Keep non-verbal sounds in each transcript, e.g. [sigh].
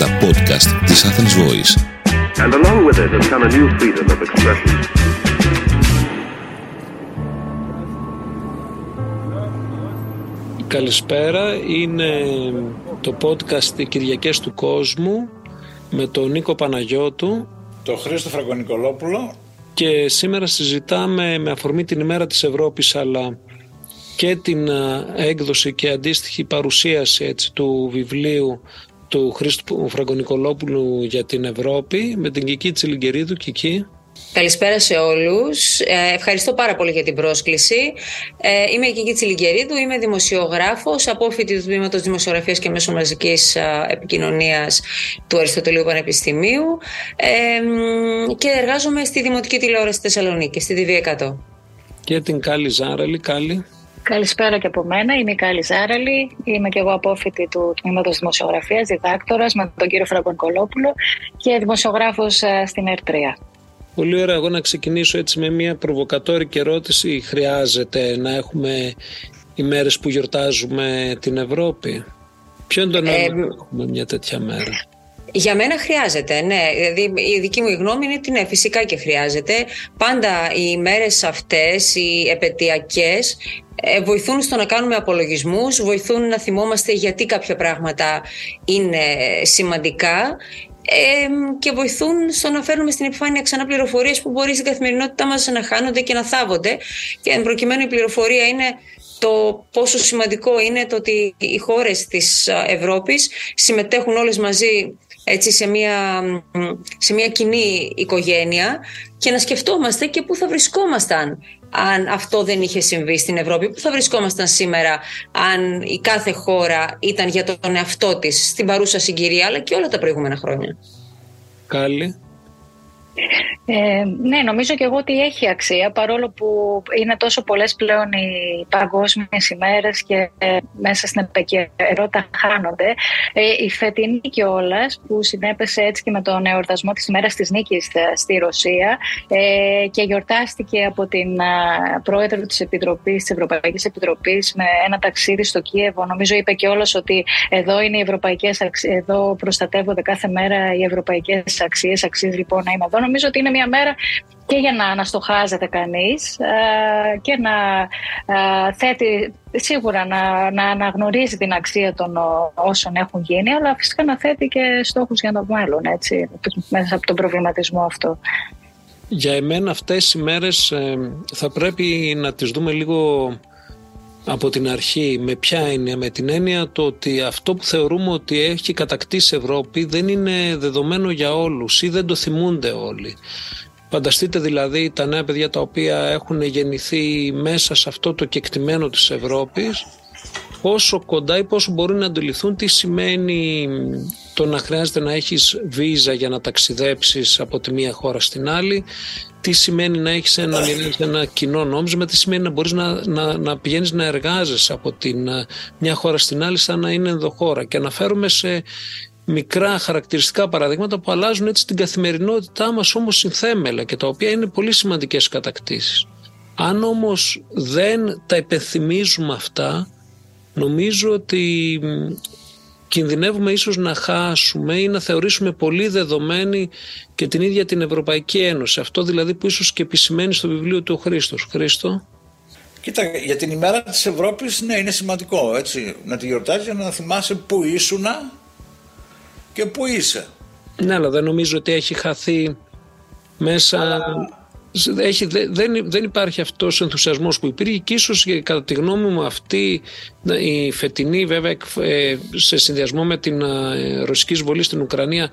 τα podcast της Athens Voice. And along with it has come a new freedom of expression. Καλησπέρα, είναι το podcast «Οι Κυριακές του Κόσμου» με τον Νίκο Παναγιώτου Το Χρήστο Φραγκονικολόπουλο και σήμερα συζητάμε με αφορμή την ημέρα της Ευρώπης αλλά και την α, έκδοση και αντίστοιχη παρουσίαση έτσι, του βιβλίου του Χρήστου Φραγκονικολόπουλου για την Ευρώπη με την Κική Τσιλιγκερίδου. Κική. Καλησπέρα σε όλους. Ε, ευχαριστώ πάρα πολύ για την πρόσκληση. Ε, είμαι η Κική Τσιλιγκερίδου, είμαι δημοσιογράφος, απόφοιτης του Τμήματος Δημοσιογραφίας και Μέσω Μαζικής α, Επικοινωνίας του Αριστοτελείου Πανεπιστημίου ε, μ, και εργάζομαι στη Δημοτική Τηλεόραση Θεσσαλονίκη, στη DV100. Και την Κάλλη Ζάραλη. Κάλλη. Καλησπέρα και από μένα. Είμαι η Κάλλη Ζάραλη. Είμαι και εγώ απόφοιτη του Τμήματος Δημοσιογραφίας, διδάκτορας με τον κύριο Φραγκονικολόπουλο και δημοσιογράφος ε, στην ΕΡΤΡΙΑ. Πολύ ωραία. Εγώ να ξεκινήσω έτσι με μια προβοκατόρικη ερώτηση. Χρειάζεται να έχουμε ημέρες που γιορτάζουμε την Ευρώπη; Ποιο είναι το νόημα Ε, να έχουμε μια τέτοια μέρα; Για μένα χρειάζεται, ναι. Δηλαδή, η δική μου γνώμη είναι ότι ναι, φυσικά και χρειάζεται. Πάντα οι μέρες αυτές, οι επαιτειακές, ε, βοηθούν στο να κάνουμε απολογισμούς, βοηθούν να θυμόμαστε γιατί κάποια πράγματα είναι σημαντικά ε, και βοηθούν στο να φέρνουμε στην επιφάνεια ξανά πληροφορίες που μπορεί στην καθημερινότητά μας να χάνονται και να θάβονται. Και εν προκειμένου η πληροφορία είναι το πόσο σημαντικό είναι το ότι οι χώρες της α, Ευρώπης συμμετέχουν όλες μαζί έτσι, σε, μια, μ, σε μια κοινή οικογένεια και να σκεφτόμαστε και πού θα βρισκόμασταν αν αυτό δεν είχε συμβεί στην Ευρώπη. Πού θα βρισκόμασταν σήμερα αν η κάθε χώρα ήταν για τον εαυτό της στην παρούσα συγκυρία αλλά και όλα τα προηγούμενα χρόνια. Κάλλη. Ε, ναι, νομίζω και εγώ ότι έχει αξία παρόλο που είναι τόσο πολλές πλέον οι παγκόσμιες ημέρες και ε, μέσα στην επικαιρότητα χάνονται. Ε, η φετινή κιόλας που συνέπεσε έτσι και με τον εορτασμό της ημέρας της νίκης ε, στη Ρωσία ε, και γιορτάστηκε από την α, πρόεδρο της Επιτροπής, της Ευρωπαϊκής Επιτροπής με ένα ταξίδι στο Κίεβο. Νομίζω είπε κιόλα ότι εδώ είναι οι ευρωπαϊκές αξίες, εδώ προστατεύονται κάθε μέρα οι ευρωπαϊκές αξίες, αξίζει λοιπόν να είμαι εδώ. Νομίζω ότι είναι μια μέρα και για να αναστοχάζεται κανείς ε, και να ε, θέτει σίγουρα να, να αναγνωρίζει την αξία των ο, όσων έχουν γίνει αλλά φυσικά να θέτει και στόχους για το μέλλον έτσι, μέσα από τον προβληματισμό αυτό. Για εμένα αυτές οι μέρες ε, θα πρέπει να τις δούμε λίγο από την αρχή με ποια έννοια, με την έννοια το ότι αυτό που θεωρούμε ότι έχει κατακτήσει Ευρώπη δεν είναι δεδομένο για όλους ή δεν το θυμούνται όλοι. Φανταστείτε δηλαδή τα νέα παιδιά τα οποία έχουν γεννηθεί μέσα σε αυτό το κεκτημένο της Ευρώπης πόσο κοντά ή πόσο μπορούν να αντιληφθούν τι σημαίνει το να χρειάζεται να έχεις βίζα για να ταξιδέψεις από τη μία χώρα στην άλλη τι σημαίνει να έχεις ένα, ένα κοινό νόμισμα, τι σημαίνει να μπορείς να, να, να πηγαίνεις να εργάζεσαι από την ε, μια χώρα στην άλλη σαν να είναι ενδοχώρα και αναφέρομαι σε μικρά χαρακτηριστικά παραδείγματα που αλλάζουν έτσι την καθημερινότητά μας όμως συνθέμελα και τα οποία είναι πολύ σημαντικές κατακτήσεις. Αν όμως δεν τα υπενθυμίζουμε αυτά, νομίζω ότι μ, κινδυνεύουμε ίσως να χάσουμε ή να θεωρήσουμε πολύ δεδομένη και την ίδια την Ευρωπαϊκή Ένωση. Αυτό δηλαδή που ίσως και επισημαίνει στο βιβλίο του ο Χρήστος. Χρήστο. Κοίτα, για την ημέρα της Ευρώπης ναι είναι σημαντικό έτσι να τη γιορτάζεις για να θυμάσαι που ήσουνα και που είσαι. Ναι, αλλά δεν νομίζω ότι έχει χαθεί μέσα... Έχει, δε- δεν, δεν υπάρχει αυτός ο ενθουσιασμός που υπήρχε και ίσως και κατά τη γνώμη μου αυτή η φετινή βέβαια εκ- ε, σε συνδυασμό με την ε, ρωσική εισβολή στην Ουκρανία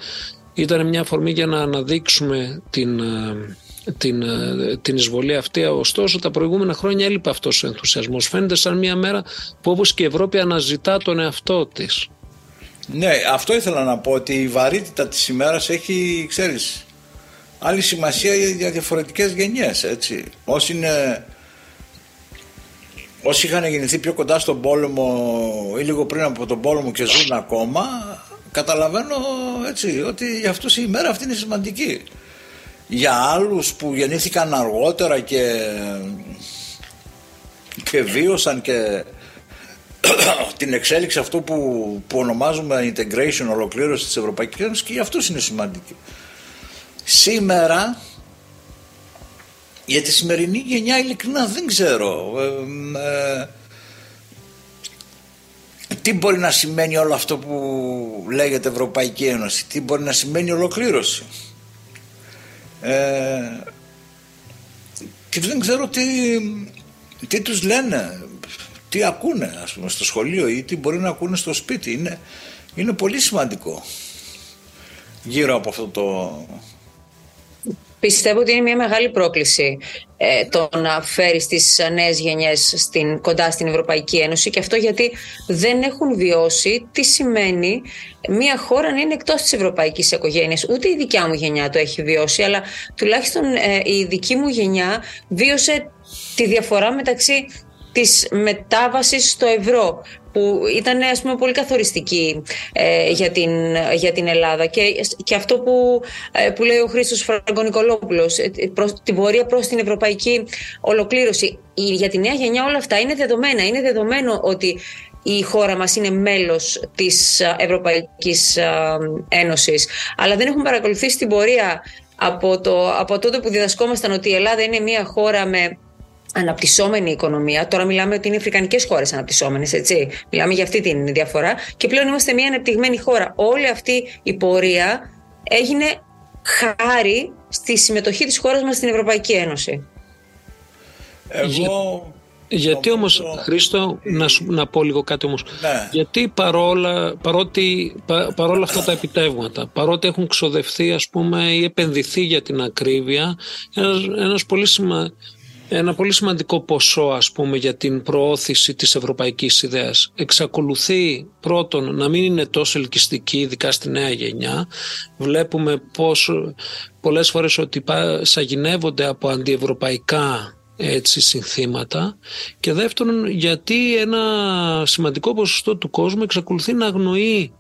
ήταν μια αφορμή για να αναδείξουμε την, ε, την, ε, την εισβολή αυτή. Ωστόσο, τα προηγούμενα χρόνια έλειπε αυτός ο ενθουσιασμός. Φαίνεται σαν μια μέρα που όπως και η Ευρώπη αναζητά τον εαυτό της. Ναι, αυτό ήθελα να πω ότι η βαρύτητα της ημέρας έχει, ξέρεις, άλλη σημασία για διαφορετικές γενιές, έτσι. Όσοι είναι... Όσοι είχαν γεννηθεί πιο κοντά στον πόλεμο ή λίγο πριν από τον πόλεμο και ζουν ακόμα, καταλαβαίνω έτσι ότι για αυτούς η ημέρα αυτή είναι σημαντική. Για άλλους που γεννήθηκαν αργότερα και, και βίωσαν και [coughs] την εξέλιξη αυτό που, που ονομάζουμε integration, ολοκλήρωση της Ευρωπαϊκής Ένωσης και για αυτούς είναι σημαντική. Σήμερα για τη σημερινή γενιά ειλικρινά δεν ξέρω ε, ε, τι μπορεί να σημαίνει όλο αυτό που λέγεται Ευρωπαϊκή Ένωση, τι μπορεί να σημαίνει ολοκλήρωση. Ε, και δεν ξέρω τι, τι τους λένε, τι ακούνε ας πούμε στο σχολείο ή τι μπορεί να ακούνε στο σπίτι. Είναι, είναι πολύ σημαντικό γύρω από αυτό το, Πιστεύω ότι είναι μια μεγάλη πρόκληση ε, το να φέρεις τις νέες γενιές στην, κοντά στην Ευρωπαϊκή Ένωση και αυτό γιατί δεν έχουν βιώσει τι σημαίνει μια χώρα να είναι εκτός της ευρωπαϊκής οικογένειας. Ούτε η δικιά μου γενιά το έχει βιώσει, αλλά τουλάχιστον ε, η δική μου γενιά βίωσε τη διαφορά μεταξύ της μετάβασης στο ευρώ που ήταν ας πούμε πολύ καθοριστική ε, για, την, για την Ελλάδα. Και, και αυτό που, ε, που λέει ο Χρήστος Φραγκονικολόπουλος ε, την πορεία προς την ευρωπαϊκή ολοκλήρωση. Για τη νέα γενιά όλα αυτά είναι δεδομένα. Είναι δεδομένο ότι η χώρα μας είναι μέλος της Ευρωπαϊκής Ένωσης. Αλλά δεν έχουν παρακολουθήσει την πορεία από, το, από τότε που διδασκόμασταν ότι η Ελλάδα είναι μια χώρα με αναπτυσσόμενη οικονομία. Τώρα μιλάμε ότι είναι αφρικανικές χώρες αναπτυσσόμενες, έτσι. Μιλάμε για αυτή τη διαφορά. Και πλέον είμαστε μια ανεπτυγμένη χώρα. Όλη αυτή η πορεία έγινε χάρη στη συμμετοχή της χώρας μας στην Ευρωπαϊκή Ένωση. Εγώ... Γιατί όμως, Χρήστο, να, να πω λίγο κάτι όμως. Ναι. Γιατί παρόλα, παρότι, παρόλα αυτά τα επιτεύγματα, παρότι έχουν ξοδευτεί ας πούμε ή επενδυθεί για την ακρίβεια, ένας, ένας πολύ σημα, ένα πολύ σημαντικό ποσό ας πούμε για την προώθηση της ευρωπαϊκής ιδέας. Εξακολουθεί πρώτον να μην είναι τόσο ελκυστική ειδικά στη νέα γενιά. Βλέπουμε πως πολλές φορές ότι σαγηνεύονται από αντιευρωπαϊκά έτσι, συνθήματα και δεύτερον γιατί ένα σημαντικό ποσοστό του κόσμου εξακολουθεί να αγνοεί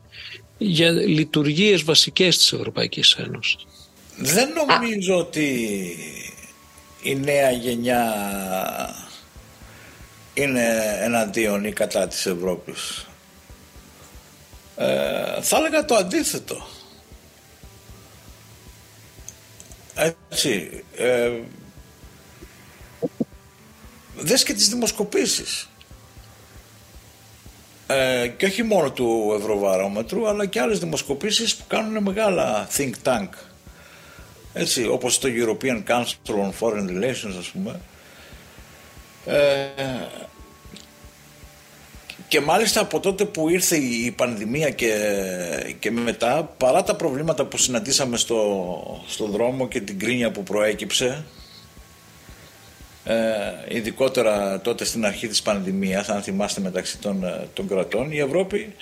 για λειτουργίες βασικές της Ευρωπαϊκής Ένωσης. Δεν νομίζω ότι η νέα γενιά είναι εναντίον ή κατά της Ευρώπης. Ε, θα έλεγα το αντίθετο. Έτσι. Ε, δες και τις δημοσκοπήσεις. Ε, και όχι μόνο του Ευρωβαρόμετρου αλλά και άλλες δημοσκοπήσεις που κάνουν μεγάλα think tank έτσι όπως το European Council on Foreign Relations ας πούμε ε, και μάλιστα από τότε που ήρθε η πανδημία και, και μετά παρά τα προβλήματα που συναντήσαμε στο, στο δρόμο και την κρίνια που προέκυψε ε, ειδικότερα τότε στην αρχή της πανδημίας αν θυμάστε μεταξύ των, των κρατών η Ευρώπη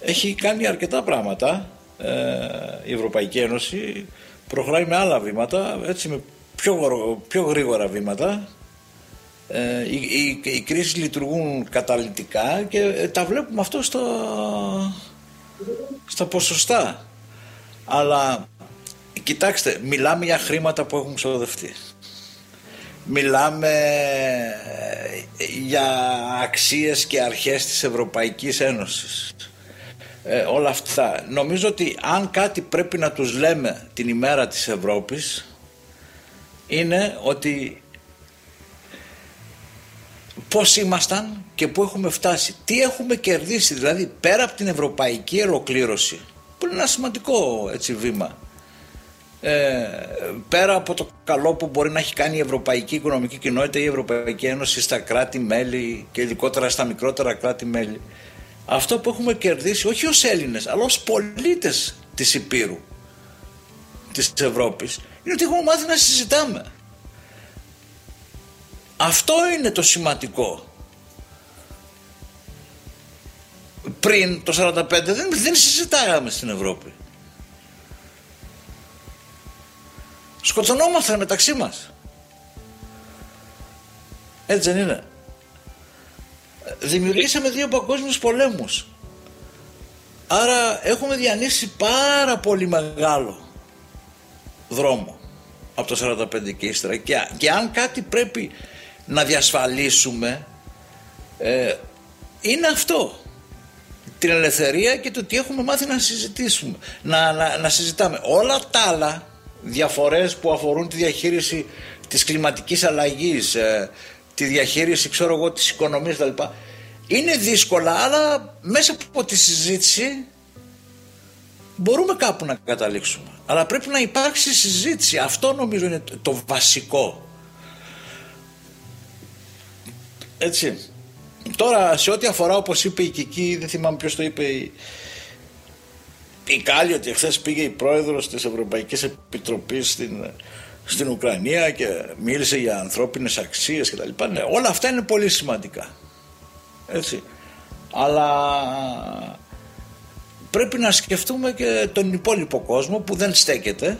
έχει κάνει αρκετά πράγματα ε, η Ευρωπαϊκή Ένωση προχωράει με άλλα βήματα, έτσι με πιο, πιο γρήγορα βήματα. Ε, οι, οι, οι κρίσεις λειτουργούν καταλυτικά και ε, τα βλέπουμε αυτό στο, στα ποσοστά. Αλλά κοιτάξτε, μιλάμε για χρήματα που έχουν ξοδευτεί. Μιλάμε ε, για αξίες και αρχές της Ευρωπαϊκής Ένωσης ε, όλα αυτά. Νομίζω ότι αν κάτι πρέπει να τους λέμε την ημέρα της Ευρώπης είναι ότι πώς ήμασταν και πού έχουμε φτάσει. Τι έχουμε κερδίσει δηλαδή πέρα από την ευρωπαϊκή ολοκλήρωση που είναι ένα σημαντικό έτσι, βήμα. Ε, πέρα από το καλό που μπορεί να έχει κάνει η Ευρωπαϊκή Οικονομική Κοινότητα ή η Ευρωπαϊκή Ένωση στα κράτη-μέλη και ειδικότερα στα μικρότερα κράτη-μέλη αυτό που έχουμε κερδίσει όχι ως Έλληνες αλλά ως πολίτες της Υπήρου της Ευρώπης είναι ότι έχουμε μάθει να συζητάμε. Αυτό είναι το σημαντικό. Πριν το 1945 δεν, δεν συζητάγαμε στην Ευρώπη. Σκοτωνόμασταν μεταξύ μας. Έτσι δεν είναι δημιουργήσαμε δύο παγκόσμιους πολέμους. Άρα έχουμε διανύσει πάρα πολύ μεγάλο δρόμο από το 45 και ύστερα και, και αν κάτι πρέπει να διασφαλίσουμε ε, είναι αυτό. Την ελευθερία και το ότι έχουμε μάθει να συζητήσουμε, να, να, να συζητάμε. Όλα τα άλλα διαφορές που αφορούν τη διαχείριση της κλιματικής αλλαγής, ε, τη διαχείριση ξέρω εγώ της οικονομίας κτλ. Είναι δύσκολα αλλά μέσα από τη συζήτηση μπορούμε κάπου να καταλήξουμε. Αλλά πρέπει να υπάρξει συζήτηση. Αυτό νομίζω είναι το βασικό. Έτσι. Τώρα σε ό,τι αφορά όπως είπε η Κική, δεν θυμάμαι ποιος το είπε η, η Κάλλη ότι χθε πήγε η πρόεδρος της Ευρωπαϊκής Επιτροπής στην, στην Ουκρανία και μίλησε για ανθρώπινες αξίες κτλ. Ναι, όλα αυτά είναι πολύ σημαντικά. Έτσι. Αλλά πρέπει να σκεφτούμε και τον υπόλοιπο κόσμο που δεν στέκεται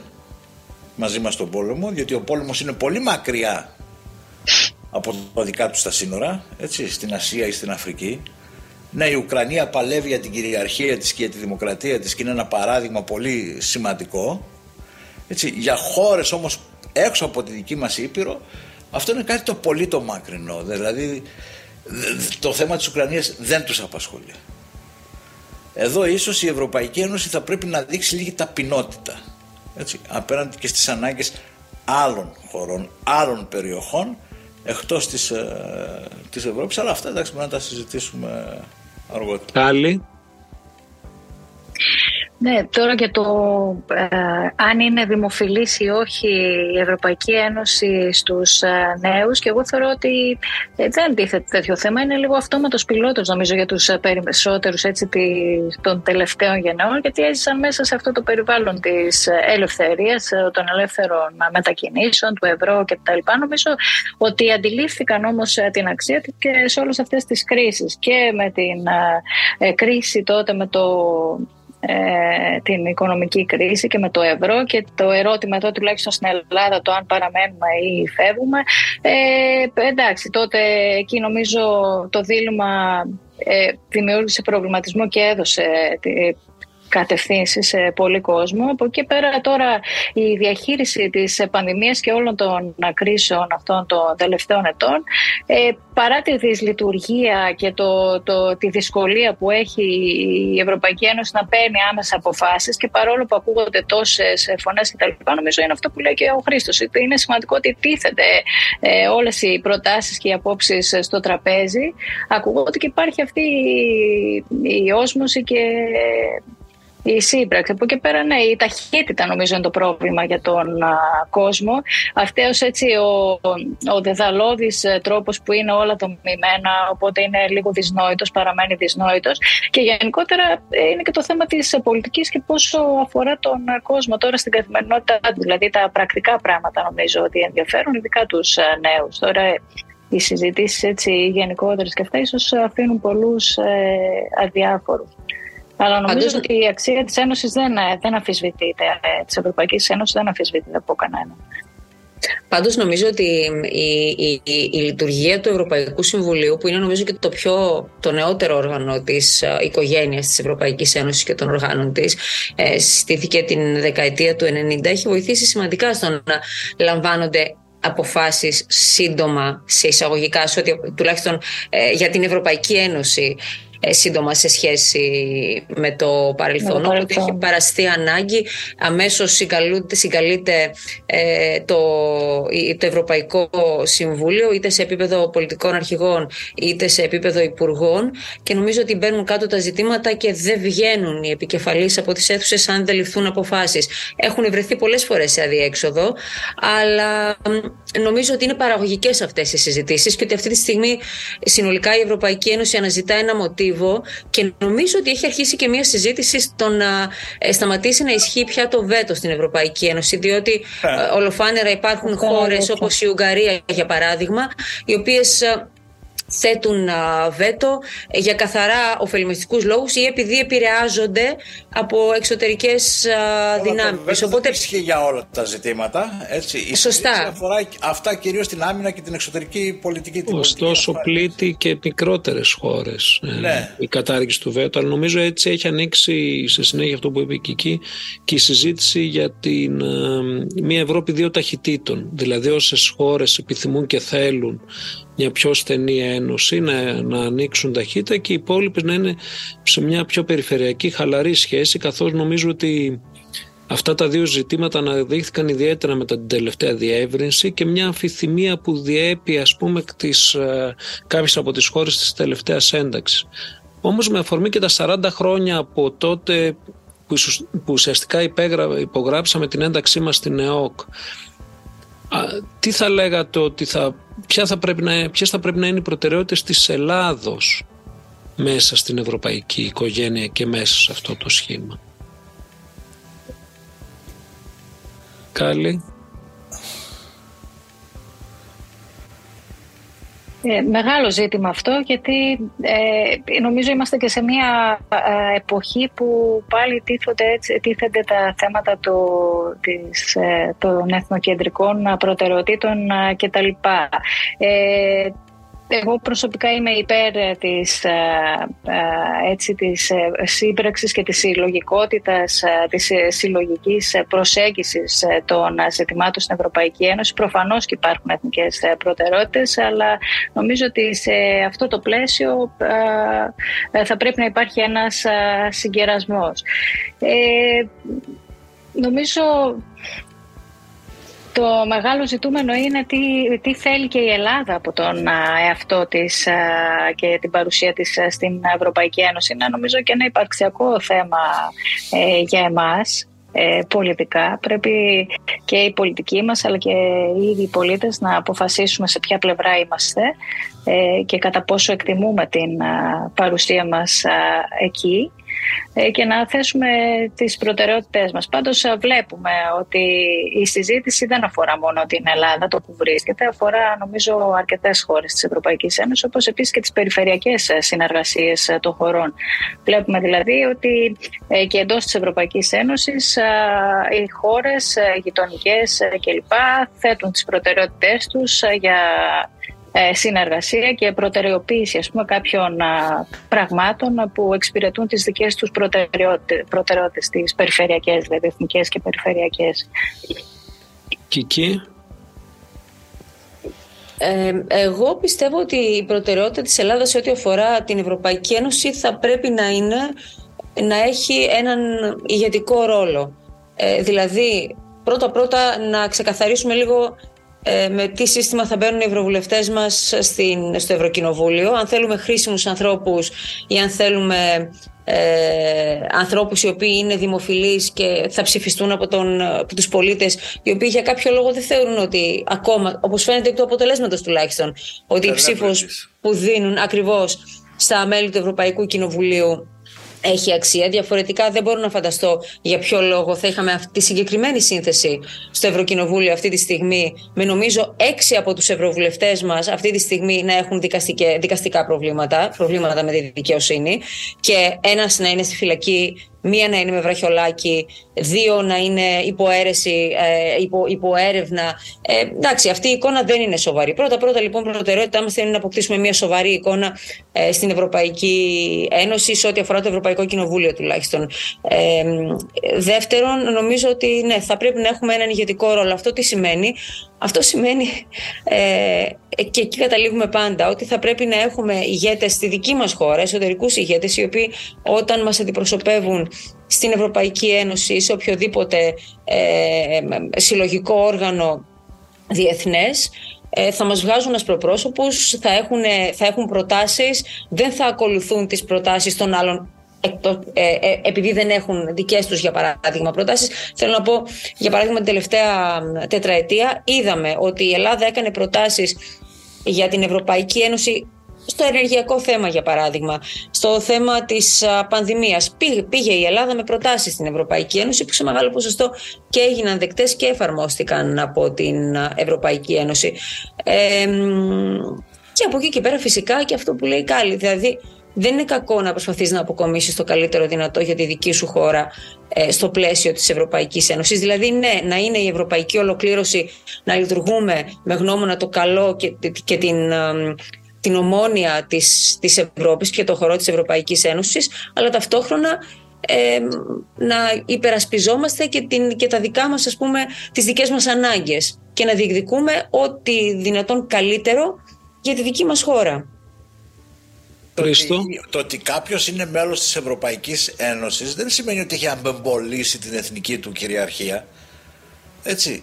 μαζί μας στον πόλεμο γιατί ο πόλεμος είναι πολύ μακριά από τα δικά του τα σύνορα έτσι, στην Ασία ή στην Αφρική ναι η Ουκρανία παλεύει για την κυριαρχία της και για τη δημοκρατία της και είναι ένα παράδειγμα πολύ σημαντικό έτσι, για χώρες όμως έξω από τη δική μας Ήπειρο αυτό είναι κάτι το πολύ το μακρινό δηλαδή το θέμα της Ουκρανίας δεν τους απασχολεί εδώ ίσως η Ευρωπαϊκή Ένωση θα πρέπει να δείξει λίγη ταπεινότητα έτσι, απέναντι και στις ανάγκες άλλων χωρών, άλλων περιοχών εκτός της, ε, της Ευρώπης αλλά αυτά εντάξει μπορούμε να τα συζητήσουμε αργότερα. Άλλη. Ναι, τώρα για το ε, αν είναι δημοφιλής ή όχι η Ευρωπαϊκή Ένωση στους ε, νέους και εγώ θεωρώ ότι ε, δεν τίθεται τέτοιο θέμα. Είναι λίγο αυτόματος πιλότος νομίζω για τους ε, περισσότερους έτσι, των τελευταίων γενναιών γιατί έζησαν μέσα σε αυτό το περιβάλλον της ελευθερίας, των ελεύθερων μετακινήσεων, του ευρώ κτλ. Νομίζω ότι αντιλήφθηκαν όμως την αξία και σε όλες αυτές τις κρίσεις και με την κρίση τότε με το ε, την οικονομική κρίση και με το ευρώ και το ερώτημα εδώ τουλάχιστον στην Ελλάδα το αν παραμένουμε ή φεύγουμε. Ε, εντάξει τότε εκεί νομίζω το δίλημα ε, δημιούργησε προβληματισμό και έδωσε κατευθύνσει σε πολύ κόσμο. Από εκεί πέρα τώρα η διαχείριση της πανδημίας και όλων των κρίσεων αυτών των τελευταίων ετών ε, παρά τη δυσλειτουργία και το, το, τη δυσκολία που έχει η Ευρωπαϊκή Ένωση να παίρνει άμεσα αποφάσεις και παρόλο που ακούγονται τόσες φωνές και τα λοιπά νομίζω είναι αυτό που λέει και ο Χρήστος είναι σημαντικό ότι τίθενται ε, όλες οι προτάσεις και οι απόψεις στο τραπέζι ακούγονται και υπάρχει αυτή η, η όσμωση και η σύμπραξη. Από εκεί πέρα, ναι, η ταχύτητα νομίζω είναι το πρόβλημα για τον α, κόσμο. Αυτό έτσι ο, ο δεδαλώδης ε, τρόπος που είναι όλα δομημένα, οπότε είναι λίγο δυσνόητος, παραμένει δυσνόητος. Και γενικότερα ε, είναι και το θέμα της πολιτικής και πόσο αφορά τον κόσμο τώρα στην καθημερινότητά του. Δηλαδή τα πρακτικά πράγματα νομίζω ότι ενδιαφέρουν, ειδικά τους ε, νέους. Τώρα οι συζητήσεις έτσι γενικότερες και αυτά ίσως αφήνουν πολλούς ε, αδιάφορους. Αλλά νομίζω ότι η αξία της Ένωσης δεν, δεν αμφισβητείται, ε, της Ευρωπαϊκής Ένωσης δεν αμφισβητείται από κανέναν. Πάντως νομίζω ότι η, η, η, λειτουργία του Ευρωπαϊκού Συμβουλίου που είναι νομίζω και το πιο το νεότερο όργανο της ε, οικογένειας της Ευρωπαϊκής Ένωσης και των οργάνων της ε, στήθηκε την δεκαετία του 90 έχει βοηθήσει σημαντικά στο να λαμβάνονται αποφάσεις σύντομα σε εισαγωγικά σε ότι, τουλάχιστον ε, για την Ευρωπαϊκή Ένωση ε, σύντομα σε σχέση με το παρελθόν. Με Οπότε έχει παραστεί ανάγκη, αμέσως συγκαλείται ε, το, το Ευρωπαϊκό Συμβούλιο είτε σε επίπεδο πολιτικών αρχηγών είτε σε επίπεδο υπουργών και νομίζω ότι μπαίνουν κάτω τα ζητήματα και δεν βγαίνουν οι επικεφαλείς από τις αίθουσες αν δεν ληφθούν αποφάσεις. Έχουν βρεθεί πολλές φορές σε αδιέξοδο, αλλά νομίζω ότι είναι παραγωγικές αυτές οι συζητήσεις και ότι αυτή τη στιγμή συνολικά η Ευρωπαϊκή Ένωση αναζητά ένα μοτίβο και νομίζω ότι έχει αρχίσει και μια συζήτηση στο να ε, σταματήσει να ισχύει πια το βέτο στην Ευρωπαϊκή Ένωση. Διότι ε. Ε, ολοφάνερα υπάρχουν χώρες όπως η Ουγγαρία, για παράδειγμα, οι οποίες θέτουν βέτο για καθαρά ωφελημιστικούς λόγους ή επειδή επηρεάζονται από εξωτερικές δυνάμεις. Οπότε... Δεν ισχύει για όλα τα ζητήματα. Έτσι. Σωστά. αφορά αυτά κυρίως την άμυνα και την εξωτερική πολιτική. Ωστόσο πλήττει και μικρότερες χώρες ε, ναι. η κατάργηση του βέτο. Αλλά νομίζω έτσι έχει ανοίξει σε συνέχεια αυτό που είπε η Κική και η συζήτηση για την, ε, μια Ευρώπη δύο ταχυτήτων. Δηλαδή όσες χώρες επιθυμούν και θέλουν μια πιο στενή ένωση, να, να ανοίξουν ταχύτητα και οι υπόλοιπε να είναι σε μια πιο περιφερειακή χαλαρή σχέση καθώς νομίζω ότι Αυτά τα δύο ζητήματα αναδείχθηκαν ιδιαίτερα μετά την τελευταία διεύρυνση και μια αμφιθυμία που διέπει ας πούμε τις, ε, κάποιες από τις χώρες της τελευταίας ένταξης. Όμως με αφορμή και τα 40 χρόνια από τότε που, που ουσιαστικά υπογράψαμε την ένταξή μας στην ΕΟΚ τι θα λέγατε ότι θα, ποια θα πρέπει να, ποιες θα πρέπει να είναι οι προτεραιότητες της Ελλάδος μέσα στην ευρωπαϊκή οικογένεια και μέσα σε αυτό το σχήμα; Κάλλη. Ε, μεγάλο ζήτημα αυτό γιατί ε, νομίζω είμαστε και σε μια ε, εποχή που πάλι τίθονται, τίθενται τα θέματα του, της, ε, των εθνοκεντρικών προτεραιοτήτων κτλ. Ε, εγώ προσωπικά είμαι υπέρ της, ε, ε, έτσι, της ε, σύμπραξης και της συλλογικότητας, της συλλογικής προσέγγισης των ζητημάτων στην Ευρωπαϊκή Ένωση. Προφανώς και υπάρχουν εθνικές προτεραιότητες, αλλά νομίζω ότι σε αυτό το πλαίσιο θα πρέπει να υπάρχει ένας συγκερασμός. νομίζω το μεγάλο ζητούμενο είναι τι, τι θέλει και η Ελλάδα από τον εαυτό της και την παρουσία της στην Ευρωπαϊκή Ένωση. Είναι νομίζω και ένα υπαρξιακό θέμα ε, για εμάς ε, πολιτικά. Πρέπει και οι πολιτικοί μας αλλά και οι ίδιοι πολίτες να αποφασίσουμε σε ποια πλευρά είμαστε ε, και κατά πόσο εκτιμούμε την παρουσία μας εκεί ε, και να θέσουμε τις προτεραιότητές μας. Πάντως ε, βλέπουμε ότι η συζήτηση δεν αφορά μόνο την Ελλάδα, το που βρίσκεται, αφορά νομίζω αρκετές χώρες της Ευρωπαϊκής Ένωσης, όπως επίσης και τις περιφερειακές ε, συνεργασίες των χωρών. Βλέπουμε δηλαδή ότι και εντός της Ευρωπαϊκής Ένωσης οι χώρες γειτονικές κλπ. θέτουν τις προτεραιότητές τους για ε, συνεργασία και προτεραιοποίηση ας πούμε, κάποιων πραγμάτων που εξυπηρετούν τις δικές τους προτεραιότητες, τις περιφερειακές, δηλαδή εθνικές και περιφερειακές. Κική. Ε, εγώ πιστεύω ότι η προτεραιότητα της Ελλάδας σε ό,τι αφορά την Ευρωπαϊκή Ένωση θα πρέπει να είναι να έχει έναν ηγετικό ρόλο. Ε, δηλαδή, πρώτα-πρώτα να ξεκαθαρίσουμε λίγο ε, με τι σύστημα θα μπαίνουν οι ευρωβουλευτές μας στο Ευρωκοινοβούλιο. Αν θέλουμε χρήσιμους ανθρώπους ή αν θέλουμε ε, ανθρώπους οι οποίοι είναι δημοφιλείς και θα ψηφιστούν από, τον, από τους πολίτες οι οποίοι για κάποιο λόγο δεν θεωρούν ότι ακόμα, όπως φαίνεται εκ του αποτελέσματος τουλάχιστον, ότι η ψήφος που δίνουν ακριβώς στα μέλη του Ευρωπαϊκού Κοινοβουλίου έχει αξία. Διαφορετικά δεν μπορώ να φανταστώ για ποιο λόγο θα είχαμε αυτή τη συγκεκριμένη σύνθεση στο Ευρωκοινοβούλιο αυτή τη στιγμή με νομίζω έξι από τους ευρωβουλευτές μας αυτή τη στιγμή να έχουν δικαστικά προβλήματα, προβλήματα με τη δικαιοσύνη και ένας να είναι στη φυλακή μία να είναι με βραχιολάκι, δύο να είναι υποαίρεση, ε, υπο, υποέρευνα. Ε, εντάξει, αυτή η εικόνα δεν είναι σοβαρή. Πρώτα-πρώτα, λοιπόν, προτεραιότητά μας είναι να αποκτήσουμε μια σοβαρή εικόνα ε, στην Ευρωπαϊκή Ένωση, σε ό,τι αφορά το Ευρωπαϊκό Κοινοβούλιο τουλάχιστον. Ε, δεύτερον, νομίζω ότι ναι, θα πρέπει να έχουμε έναν ηγετικό ρόλο. Αυτό τι σημαίνει; Αυτό σημαίνει, ε, και εκεί καταλήγουμε πάντα, ότι θα πρέπει να έχουμε ηγέτες στη δική μας χώρα, εσωτερικούς ηγέτες, οι οποίοι όταν μας αντιπροσωπεύουν στην Ευρωπαϊκή Ένωση ή σε οποιοδήποτε ε, συλλογικό όργανο διεθνές, ε, θα μας βγάζουν ασπροπρόσωπους, θα έχουν, θα έχουν προτάσεις, δεν θα ακολουθούν τις προτάσεις των άλλων ε, ε, επειδή δεν έχουν δικές τους για παράδειγμα προτάσεις. Θέλω να πω για παράδειγμα την τελευταία τετραετία είδαμε ότι η Ελλάδα έκανε προτάσεις για την Ευρωπαϊκή Ένωση στο ενεργειακό θέμα για παράδειγμα, στο θέμα της πανδημίας. Πήγε, πήγε η Ελλάδα με προτάσεις στην Ευρωπαϊκή Ένωση που σε μεγάλο ποσοστό και έγιναν δεκτές και εφαρμόστηκαν από την Ευρωπαϊκή Ένωση. Ε, και από εκεί και πέρα φυσικά και αυτό που λέει Κάλλη, δηλαδή δεν είναι κακό να προσπαθείς να αποκομίσεις το καλύτερο δυνατό για τη δική σου χώρα ε, στο πλαίσιο της Ευρωπαϊκής Ένωσης. Δηλαδή, ναι, να είναι η ευρωπαϊκή ολοκλήρωση, να λειτουργούμε με γνώμονα το καλό και, και την, την ομόνια της, της Ευρώπης και το χώρο της Ευρωπαϊκής Ένωσης, αλλά ταυτόχρονα ε, να υπερασπιζόμαστε και, την, και τα δικά μας, ας πούμε, τις δικές μας ανάγκες και να διεκδικούμε ό,τι δυνατόν καλύτερο για τη δική μας χώρα. Το Χρήστο. ότι, το ότι κάποιος είναι μέλος της Ευρωπαϊκής Ένωσης δεν σημαίνει ότι έχει αμπεμπολίσει την εθνική του κυριαρχία. Έτσι.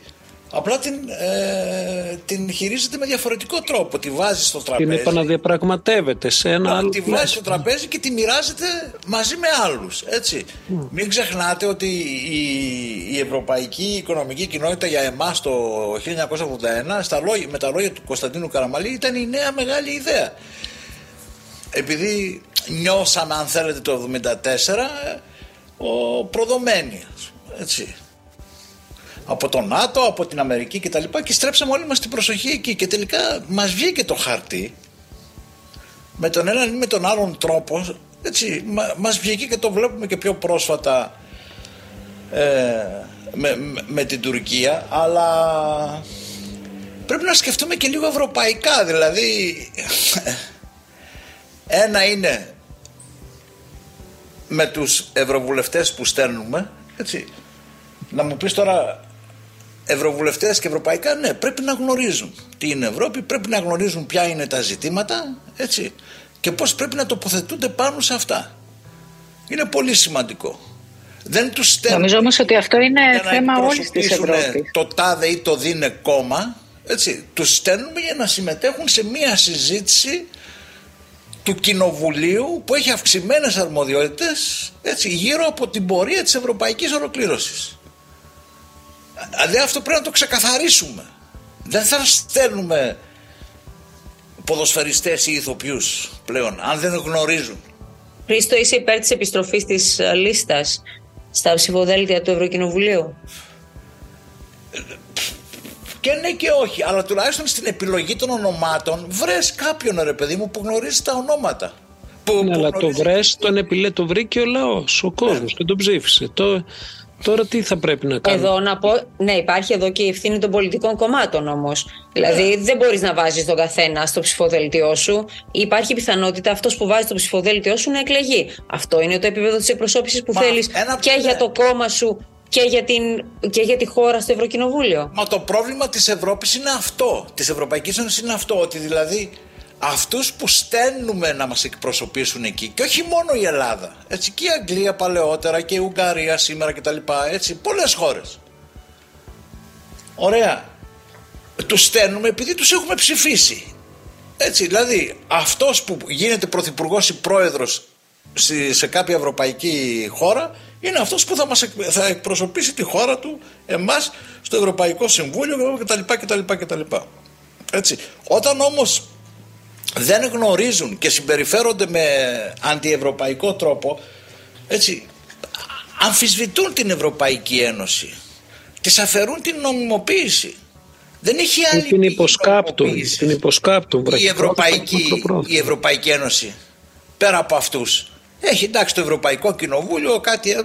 Απλά την, ε, την χειρίζεται με διαφορετικό τρόπο. Τη βάζει στο Την τραπέζι. επαναδιαπραγματεύεται σε ένα άλλο τη βάζει πλαίσιο. στο τραπέζι και τη μοιράζεται μαζί με άλλους. Έτσι. Μην ξεχνάτε ότι η, η Ευρωπαϊκή Οικονομική Κοινότητα για εμάς το 1981 στα λόγια, με τα λόγια του Κωνσταντίνου Καραμαλή ήταν η νέα μεγάλη ιδέα. Επειδή νιώσαμε αν θέλετε το 1974 ο προδομένοι ας πούμε, έτσι από το ΝΑΤΟ, από την Αμερική και τα λοιπά και στρέψαμε όλοι μας την προσοχή εκεί. Και τελικά μας βγήκε το χαρτί. Με τον έναν ή με τον άλλον τρόπο έτσι, μα, μας βγήκε και το βλέπουμε και πιο πρόσφατα ε, με, με, με την Τουρκία. Αλλά πρέπει να σκεφτούμε και λίγο ευρωπαϊκά. Δηλαδή ένα είναι με τους ευρωβουλευτές που στέλνουμε έτσι, να μου πεις τώρα ευρωβουλευτές και ευρωπαϊκά ναι πρέπει να γνωρίζουν τι είναι Ευρώπη πρέπει να γνωρίζουν ποια είναι τα ζητήματα έτσι και πώς πρέπει να τοποθετούνται πάνω σε αυτά είναι πολύ σημαντικό δεν τους στέλνουν Νομίζω όμως ότι αυτό είναι για να θέμα όλης της εκπροσωπήσουν Ευρώπης. το τάδε ή το δίνε κόμμα έτσι, τους στέλνουμε για να συμμετέχουν σε μία συζήτηση του Κοινοβουλίου που έχει αυξημένες αρμοδιότητες έτσι, γύρω από την πορεία της ευρωπαϊκής ολοκλήρωσης. Δηλαδή αυτό πρέπει να το ξεκαθαρίσουμε. Δεν θα στέλνουμε ποδοσφαιριστές ή ηθοποιούς πλέον αν δεν γνωρίζουν. Χρήστο, είσαι υπέρ της επιστροφής της ε, λίστας στα ψηφοδέλτια του Ευρωκοινοβουλίου; Και ναι και όχι, αλλά τουλάχιστον στην επιλογή των ονομάτων βρες κάποιον ρε παιδί μου που γνωρίζει τα ονόματα. Που, Ναι, που αλλά το γνωρίζει- βρες, τον επιλέ, το βρήκε ο λαός, ο κόσμος και τον ψήφισε. Το, τώρα τι θα πρέπει να κάνουμε; Εδώ να πω, ναι, υπάρχει εδώ και η ευθύνη των πολιτικών κομμάτων όμως. Δηλαδή, δεν μπορείς να βάζεις τον καθένα στο ψηφοδέλτιό σου. Υπάρχει πιθανότητα αυτός που βάζει στο ψηφοδέλτιό σου να εκλεγεί. Αυτό είναι το επίπεδο της εκπροσώπησης που Μα, θέλεις ένα- και ναι. για το κόμμα σου και για, την, και για τη χώρα στο Ευρωκοινοβούλιο. Μα το πρόβλημα της Ευρώπης είναι αυτό, της Ευρωπαϊκής Ένωσης είναι αυτό, ότι δηλαδή αυτούς που στέλνουμε να μας εκπροσωπήσουν εκεί και όχι μόνο η Ελλάδα, έτσι και η Αγγλία παλαιότερα και η Ουγγαρία σήμερα και τα λοιπά, έτσι πολλές χώρες. Ωραία. Τους στέλνουμε επειδή τους έχουμε ψηφίσει. Έτσι, δηλαδή αυτός που γίνεται πρωθυπουργός ή πρόεδρος στη- σε κάποια ευρωπαϊκή χώρα είναι αυτός που θα, μας εκ- θα εκπροσωπήσει τη χώρα του εμάς στο Ευρωπαϊκό Συμβούλιο κτλ. κτλ, κτλ. Έτσι. Όταν όμως δεν γνωρίζουν και συμπεριφέρονται με αντιευρωπαϊκό τρόπο έτσι, αμφισβητούν την Ευρωπαϊκή Ένωση. Της αφαιρούν την νομιμοποίηση. Δεν έχει άλλη την πηγή υποσκάπτουν, νομιμοποίησης. την υποσκάπτουν. η βραχυπρόθεσμα, Ευρωπαϊκή, μακροπρόθεσμα. η Ευρωπαϊκή Ένωση πέρα από αυτούς. Έχει εντάξει το Ευρωπαϊκό Κοινοβούλιο κάτι ε,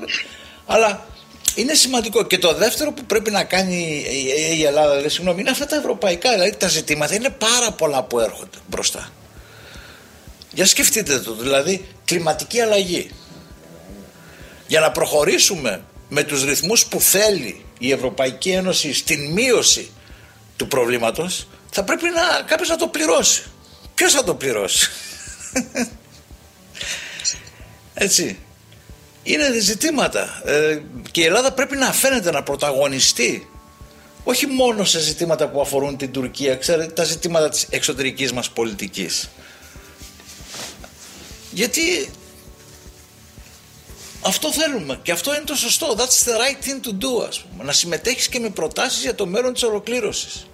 αλλά είναι σημαντικό. Και το δεύτερο που πρέπει να κάνει η- η Ελλάδα δηλαδή, συγγνώμη, είναι αυτά τα ευρωπαϊκά δηλαδή τα ζητήματα είναι πάρα πολλά που έρχονται μπροστά για σκεφτείτε το δηλαδή κλιματική αλλαγή για να προχωρήσουμε με τους ρυθμούς που θέλει η Ευρωπαϊκή Ένωση στην μείωση του προβλήματος θα πρέπει να, κάποιος να το πληρώσει. Ποιος θα το πληρώσει; [laughs] Έτσι. Είναι ζητήματα ε, και η Ελλάδα πρέπει να φαίνεται να πρωταγωνιστεί όχι μόνο σε ζητήματα που αφορούν την Τουρκία, ξέρετε, τα ζητήματα της εξωτερικής μας πολιτικής. Γιατί αυτό θέλουμε και αυτό είναι το σωστό. That's the right thing to do, ας πούμε. Να συμμετέχεις και με προτάσεις για το μέλλον της ολοκλήρωσης.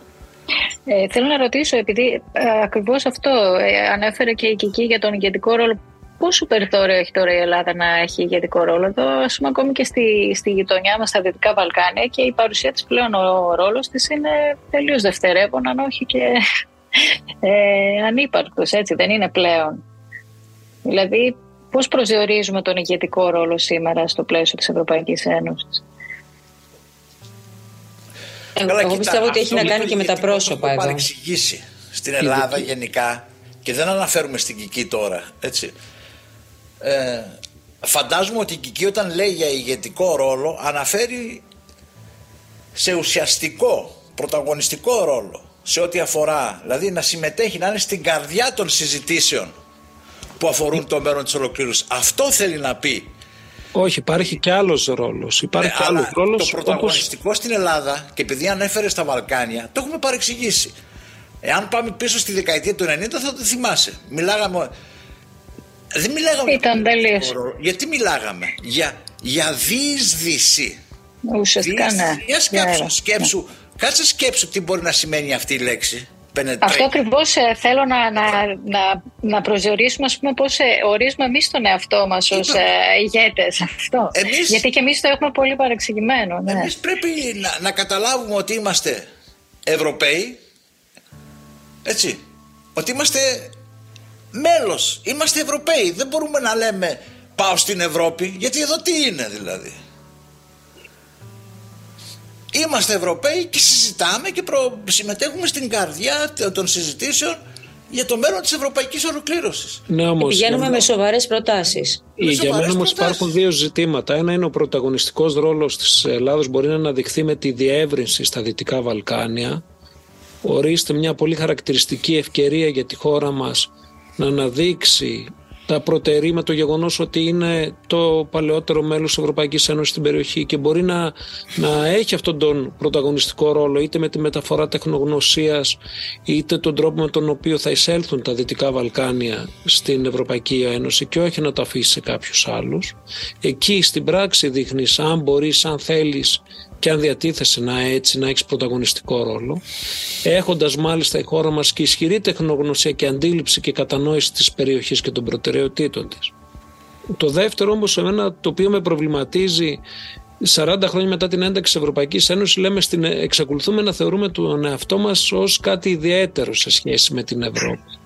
Ε, θέλω να ρωτήσω, επειδή ε, ακριβώς αυτό ε, ανέφερε και η Κική για τον ηγετικό ρόλο. Πόσο περιθώριο έχει τώρα η Ελλάδα να έχει ηγετικό ρόλο; Εδώ, ας πούμε, ακόμη και στη, στη γειτονιά μας στα Δυτικά Βαλκάνια και η παρουσία της πλέον, ο ρόλος της είναι τελείως δευτερεύον, αν όχι και ε, ανύπαρκτος, έτσι, δεν είναι πλέον. Δηλαδή, πώς προσδιορίζουμε τον ηγετικό ρόλο σήμερα στο πλαίσιο της Ευρωπαϊκής Ένωσης; Εγώ, Καλά, εγώ κοίτα, πιστεύω ότι έχει αυτό να με κάνει το και με τα ηγετικό το πρόσωπα έχω εδώ. παρεξηγήσει στην Ελλάδα γενικά και δεν αναφέρουμε στην Κική τώρα, έτσι. Ε, φαντάζομαι ότι η Κική όταν λέει για ηγετικό ρόλο αναφέρει σε ουσιαστικό, πρωταγωνιστικό ρόλο. σε ό,τι αφορά, δηλαδή να συμμετέχει, να είναι στην καρδιά των συζητήσεων που αφορούν το μέλλον της ολοκλήρωσης. Αυτό θέλει να πει. Όχι, υπάρχει και άλλος ρόλος. Υπάρχει Ε, και αλλά άλλος ρόλος το όπως... πρωταγωνιστικό στην Ελλάδα και επειδή ανέφερε στα Βαλκάνια, το έχουμε παρεξηγήσει. Εάν πάμε πίσω στη δεκαετία του 90 θα το θυμάσαι. Μιλάγαμε. Δεν μιλάγαμε Ήταν για τελείως. χώρο. Γιατί μιλάγαμε; Για, για διείσδυση. Ουσιαστικά ναι. Διείσδυση. Για σκέψου, Ναι, σκέψου. Κάτσε σκέψου τι μπορεί να σημαίνει αυτή η λέξη. Penetrate. Αυτό ακριβώς θέλω να, να, να, να προσδιορίσουμε, ας πούμε, πώς ορίζουμε εμείς τον εαυτό μας ως Είπα. ε, ηγέτες. Αυτό. Εμείς- Γιατί και εμείς το έχουμε πολύ παρεξηγημένο. Ναι. Εμείς πρέπει να, να καταλάβουμε ότι είμαστε Ευρωπαίοι, έτσι, ότι είμαστε μέλος, είμαστε Ευρωπαίοι. Δεν μπορούμε να λέμε πάω στην Ευρώπη, γιατί εδώ τι είναι δηλαδή. Είμαστε Ευρωπαίοι και συζητάμε και προ... συμμετέχουμε στην καρδιά των συζητήσεων για το μέλλον της ευρωπαϊκής ολοκλήρωσης. Ναι, όμως, Πηγαίνουμε για- με σοβαρές προτάσεις. Ε, Με Για σοβαρές μένα όμως προτάσεις. υπάρχουν δύο ζητήματα. Ένα είναι ο πρωταγωνιστικός ρόλος της Ελλάδος μπορεί να αναδειχθεί με τη διεύρυνση στα Δυτικά Βαλκάνια. Ορίστε μια πολύ χαρακτηριστική ευκαιρία για τη χώρα μας να αναδείξει τα προτερήματα το γεγονός ότι είναι το παλαιότερο μέλος της Ευρωπαϊκής Ένωσης στην περιοχή και μπορεί να, να έχει αυτόν τον πρωταγωνιστικό ρόλο είτε με τη μεταφορά τεχνογνωσίας είτε τον τρόπο με τον οποίο θα εισέλθουν τα Δυτικά Βαλκάνια στην Ευρωπαϊκή Ένωση και όχι να το αφήσει σε κάποιους άλλους. Εκεί στην πράξη δείχνεις αν μπορείς, αν θέλεις και αν διατίθεσαι να έτσι να έχεις πρωταγωνιστικό ρόλο έχοντας μάλιστα η χώρα μας και ισχυρή τεχνογνωσία και αντίληψη και κατανόηση της περιοχής και των προτεραιοτήτων της. Το δεύτερο όμως εμένα το οποίο με προβληματίζει 40 χρόνια μετά την ένταξη της Ευρωπαϊκής Ένωσης λέμε στην, εξακολουθούμε να θεωρούμε τον εαυτό μας ως κάτι ιδιαίτερο σε σχέση με την Ευρώπη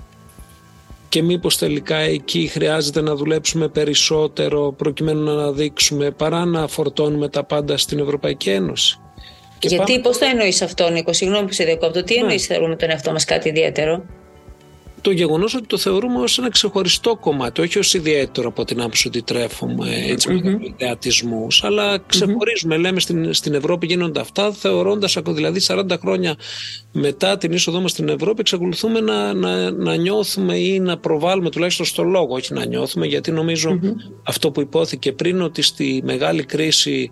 και μήπως τελικά εκεί χρειάζεται να δουλέψουμε περισσότερο προκειμένου να αναδείξουμε παρά να φορτώνουμε τα πάντα στην Ευρωπαϊκή Ένωση. Και Γιατί, πάμε- πώς το εννοείς αυτό, Νίκο, συγγνώμη που σε διακόπτω. Τι Ναι. εννοείς θεωρούμε τον εαυτό μας κάτι ιδιαίτερο; Το γεγονός ότι το θεωρούμε ως ένα ξεχωριστό κομμάτι, όχι ως ιδιαίτερο από την άποψη ότι τρέφουμε έτσι με ιδεατισμούς, αλλά ξεχωρίζουμε, λέμε στην, στην Ευρώπη γίνονται αυτά, θεωρώντας ακόμα δηλαδή 40 χρόνια μετά την είσοδό μας στην Ευρώπη, εξακολουθούμε να, να, να νιώθουμε ή να προβάλλουμε τουλάχιστον στο λόγο, όχι να νιώθουμε, γιατί νομίζω αυτό που υπόθηκε πριν, ότι στη μεγάλη κρίση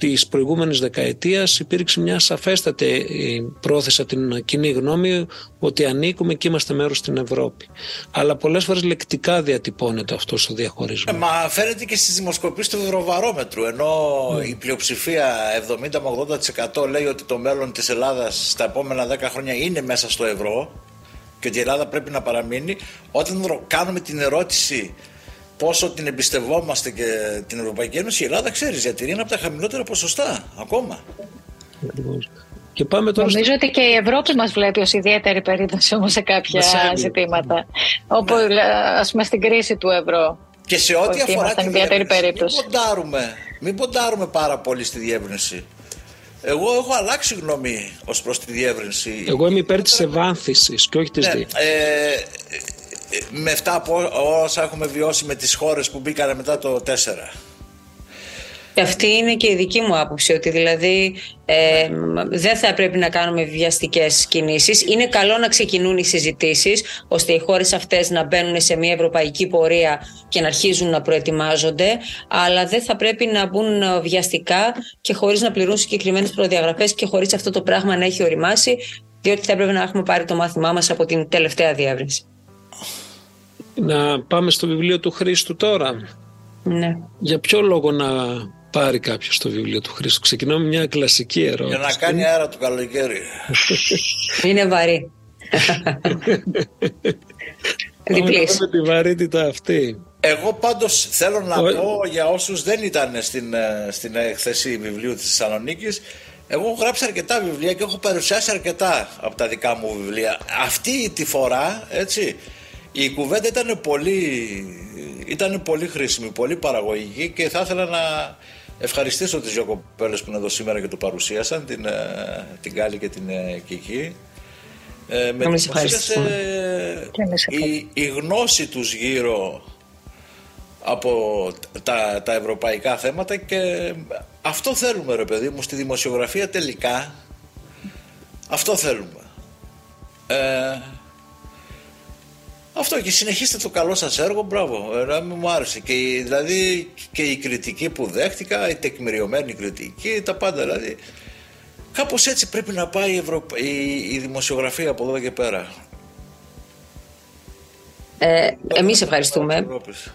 της προηγούμενης δεκαετίας υπήρξε μια σαφέστατη ε, πρόθεση από την κοινή γνώμη ότι ανήκουμε και είμαστε μέρος στην Ευρώπη. Αλλά πολλές φορές λεκτικά διατυπώνεται αυτός ο Ε, διαχωρισμός. Μα φαίνεται και στις δημοσκοπήσεις του Ευρωβαρόμετρου ενώ η πλειοψηφία 70 με 80% λέει ότι το μέλλον της Ελλάδας στα επόμενα 10 χρόνια είναι μέσα στο ευρώ και ότι η Ελλάδα πρέπει να παραμείνει όταν ρω- κάνουμε την ερώτηση πόσο την εμπιστευόμαστε και την Ευρωπαϊκή Ένωση η Ελλάδα ξέρεις διατηρεί ένα από τα χαμηλότερα ποσοστά ακόμα. Ακριβώς. Και πάμε τώρα Νομίζω ότι και η Ευρώπη μας βλέπει ως ιδιαίτερη περίπτωση όμως σε κάποια Μας έβλεπε. ζητήματα. Όπως ας πούμε στην κρίση του ευρώ. Και σε ό,τι Ότι αφορά ήμασταν τη ιδιαίτερη διεύρυνση, περίπτωση. Μην ποντάρουμε, μην ποντάρουμε πάρα πολύ στη διεύρυνση. Εγώ έχω αλλάξει γνώμη ως προς τη διεύρυνση. εγώ είμαι υπέρ της ευάνθησης και όχι της Ναι, ναι, ε, ε, με αυτά από όσα έχουμε βιώσει με τις χώρες που μπήκαν μετά το 4. Και αυτή είναι και η δική μου άποψη, ότι δηλαδή ε, δεν θα πρέπει να κάνουμε βιαστικές κινήσεις. Είναι καλό να ξεκινούν οι συζητήσεις, ώστε οι χώρες αυτές να μπαίνουν σε μια ευρωπαϊκή πορεία και να αρχίζουν να προετοιμάζονται, αλλά δεν θα πρέπει να μπουν βιαστικά και χωρίς να πληρούν συγκεκριμένες προδιαγραφές και χωρίς αυτό το πράγμα να έχει οριμάσει, διότι θα έπρεπε να έχουμε πάρει το μάθημά μας από την τελευταία διεύρυνση. Να πάμε στο βιβλίο του Χρήστου τώρα. Ναι. Για ποιο λόγο να πάρει κάποιος το βιβλίο του Χρήστου; Ξεκινάω με μια κλασική ερώτηση. Για να κάνει αέρα το καλοκαίρι. Είναι βαρύ. Πάμε να Διπλής. δούμε τη βαρύτητα αυτή. Εγώ πάντως θέλω να Ο- πω για όσους δεν ήταν στην, ε, στην εκθεσή βιβλίου της Θεσσαλονίκης. Εγώ έχω γράψει αρκετά βιβλία και έχω παρουσιάσει αρκετά από τα δικά μου βιβλία. Αυτή τη φορά, έτσι, η κουβέντα ήταν πολύ, ήταν πολύ χρήσιμη, πολύ παραγωγική και θα ήθελα να ευχαριστήσω τις δυο κοπέλες που είναι εδώ σήμερα και το παρουσίασαν, την, ε, την Κάλλη και την ε, Κική. Ε, με Εμείς εντυπωσίασε Και εμείς η, η γνώση τους γύρω από τα, τα ευρωπαϊκά θέματα και αυτό θέλουμε ρε παιδί μου στη δημοσιογραφία τελικά. Αυτό θέλουμε. Ε, αυτό και συνεχίστε το καλό σας έργο, μπράβο, ε, μου άρεσε. Και, η- δηλαδή και η κριτική που δέχτηκα, η τεκμηριωμένη κριτική, τα πάντα δηλαδή. Κάπως έτσι πρέπει να πάει η, Ευρω- η, η δημοσιογραφία από εδώ και πέρα. Ε, εμείς ευχαριστούμε. Ευρώπης.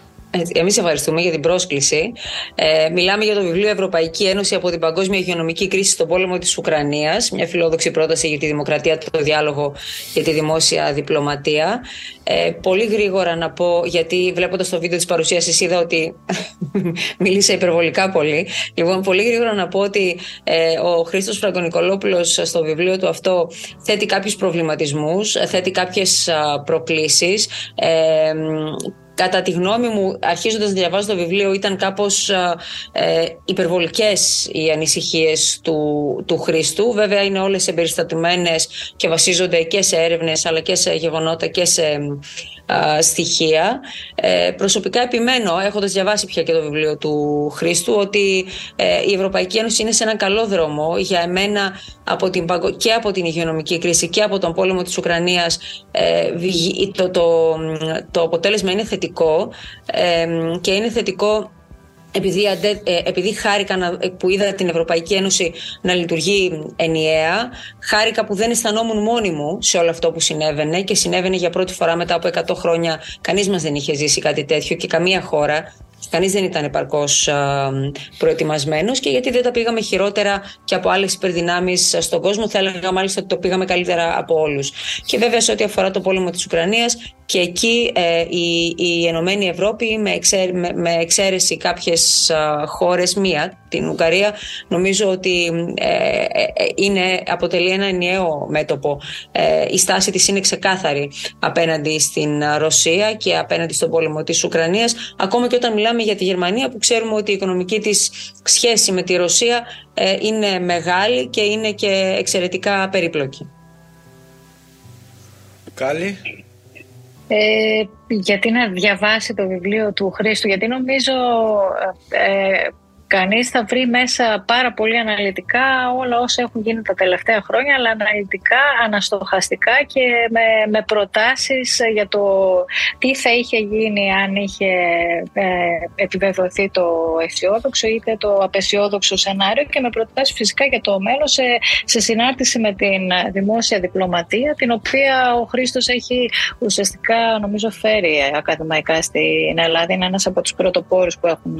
Εμείς ευχαριστούμε για την πρόσκληση. Ε, μιλάμε για το βιβλίο Ευρωπαϊκή Ένωση από την Παγκόσμια Υγειονομική Κρίση στον πόλεμο της Ουκρανίας. Μια φιλόδοξη πρόταση για τη δημοκρατία, το διάλογο και τη δημόσια διπλωματία. Ε, πολύ γρήγορα να πω, γιατί βλέποντας το βίντεο της παρουσίασης είδα ότι [laughs] μίλησα υπερβολικά πολύ. Λοιπόν, πολύ γρήγορα να πω ότι ε, ο Χρήστος Φραγκονικολόπουλος στο βιβλίο του αυτό θέτει κάποιους προβληματισμούς, θέτει κάποιες προκλήσεις. Ε, κατά τη γνώμη μου, αρχίζοντας να διαβάζω το βιβλίο, ήταν κάπως ε, υπερβολικές οι ανησυχίες του, του Χρήστου. Βέβαια είναι όλες εμπεριστατωμένες και βασίζονται και σε έρευνες, αλλά και σε γεγονότα και σε α, στοιχεία. Ε, προσωπικά επιμένω, έχοντας διαβάσει πια και το βιβλίο του Χρήστου, ότι ε, η Ευρωπαϊκή Ένωση είναι σε έναν καλό δρόμο για εμένα από την, παγκο- και από την υγειονομική κρίση και από τον πόλεμο της Ουκρανίας ε, βγει- το, το, το αποτέλεσμα είναι θετικό ε, και είναι θετικό επειδή, αντε- ε, επειδή χάρηκα να- ε, που είδα την Ευρωπαϊκή Ένωση να λειτουργεί ενιαία, χάρηκα που δεν αισθανόμουν μόνη μου σε όλο αυτό που συνέβαινε και συνέβαινε για πρώτη φορά μετά από 100 χρόνια. Κανείς μας δεν είχε ζήσει κάτι τέτοιο και καμία χώρα. Κανείς δεν ήταν επαρκώς α, προετοιμασμένος και γιατί δεν τα πήγαμε χειρότερα και από άλλες υπερδυνάμεις στον κόσμο θα έλεγα μάλιστα ότι το πήγαμε καλύτερα από όλους. Και βέβαια σε ό,τι αφορά το πόλεμο της Ουκρανίας και εκεί ε, η, η Ενωμένη Ευρώπη με, εξαίρ, με, με εξαίρεση κάποιες α, χώρες, μία, την Ουγγαρία, νομίζω ότι ε, ε, ε, είναι, αποτελεί ένα ενιαίο μέτωπο. Ε, η στάση της είναι ξεκάθαρη απέναντι στην α, Ρωσία και απέναντι στον πόλεμο της Ουκρανίας, ακόμα και όταν μιλάμε για τη Γερμανία που ξέρουμε ότι η οικονομική της σχέση με τη Ρωσία ε, είναι μεγάλη και είναι και εξαιρετικά περίπλοκη. Κάλλη. Ε, γιατί να διαβάσει το βιβλίο του Χρήστου, γιατί νομίζω ε, κανείς θα βρει μέσα πάρα πολύ αναλυτικά όλα όσα έχουν γίνει τα τελευταία χρόνια, αλλά αναλυτικά, αναστοχαστικά και με, με προτάσεις για το τι θα είχε γίνει αν είχε ε, επιβεβαιωθεί το αισιόδοξο είτε το απεσιόδοξο σενάριο και με προτάσεις φυσικά για το μέλλον σε, σε συνάρτηση με την δημόσια διπλωματία, την οποία ο Χρήστος έχει ουσιαστικά νομίζω φέρει ακαδημαϊκά στην Ελλάδα. Είναι ένας από τους πρωτοπόρους που έχουν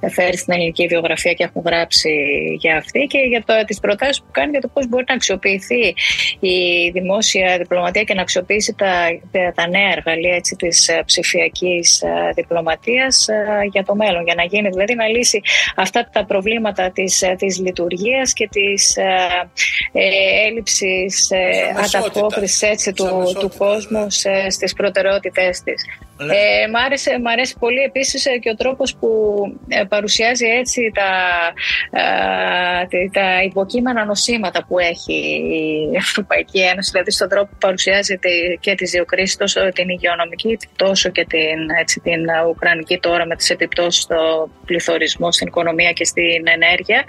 ε, φέρει στην ελληνική βιογραφία και έχουν γράψει για αυτή και για το, τις προτάσεις που κάνει για το πώς μπορεί να αξιοποιηθεί η δημόσια διπλωματία και να αξιοποιήσει τα, τα νέα εργαλεία έτσι, της ψηφιακής διπλωματίας για το μέλλον, για να γίνει δηλαδή να λύσει αυτά τα προβλήματα της, της λειτουργίας και της ε, έλλειψης ανταπόκρισης έτσι, του, του κόσμου σε, στις προτεραιότητές της. Ναι. Ε, μ, άρεσε, μ' αρέσει πολύ επίσης και ο τρόπος που παρουσιάζει έτσι τα, τα υποκείμενα νοσήματα που έχει η Ευρωπαϊκή Ένωση, δηλαδή στον τρόπο που παρουσιάζει και τις δύο κρίσεις, τόσο την υγειονομική τόσο και την, έτσι, την ουκρανική τώρα με τις επιπτώσεις στο πληθωρισμό, στην οικονομία και στην ενέργεια.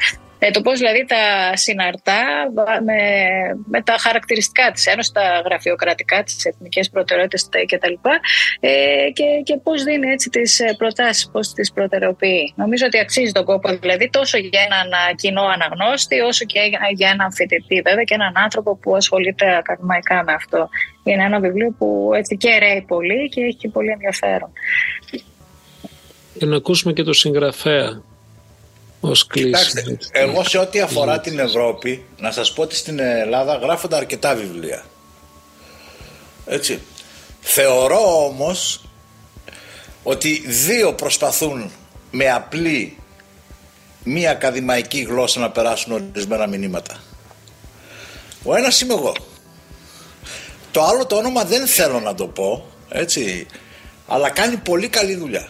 Ε, το πώς δηλαδή τα συναρτά με, με τα χαρακτηριστικά της Ένωσης, τα γραφειοκρατικά, τις εθνικές προτεραιότητες κτλ. Ε, και, και πώς δίνει έτσι τις προτάσεις, πώς τις προτεραιοποιεί. Νομίζω ότι αξίζει τον κόπο δηλαδή τόσο για έναν κοινό αναγνώστη όσο και για έναν φοιτητή βέβαια και έναν άνθρωπο που ασχολείται ακαδημαϊκά με αυτό. Είναι ένα βιβλίο που έτσι και ρέει πολύ και έχει πολύ ενδιαφέρον. Και να ακούσουμε και το συγγραφέα ως κλίση. Κοιτάξτε, εγώ σε ό,τι αφορά την Ευρώπη, να σας πω ότι στην Ελλάδα γράφονται αρκετά βιβλία. Έτσι. Θεωρώ όμως ότι δύο προσπαθούν με απλή μία ακαδημαϊκή γλώσσα να περάσουν ορισμένα μηνύματα. Ο ένας είμαι εγώ. Το άλλο το όνομα δεν θέλω να το πω, έτσι, αλλά κάνει πολύ καλή δουλειά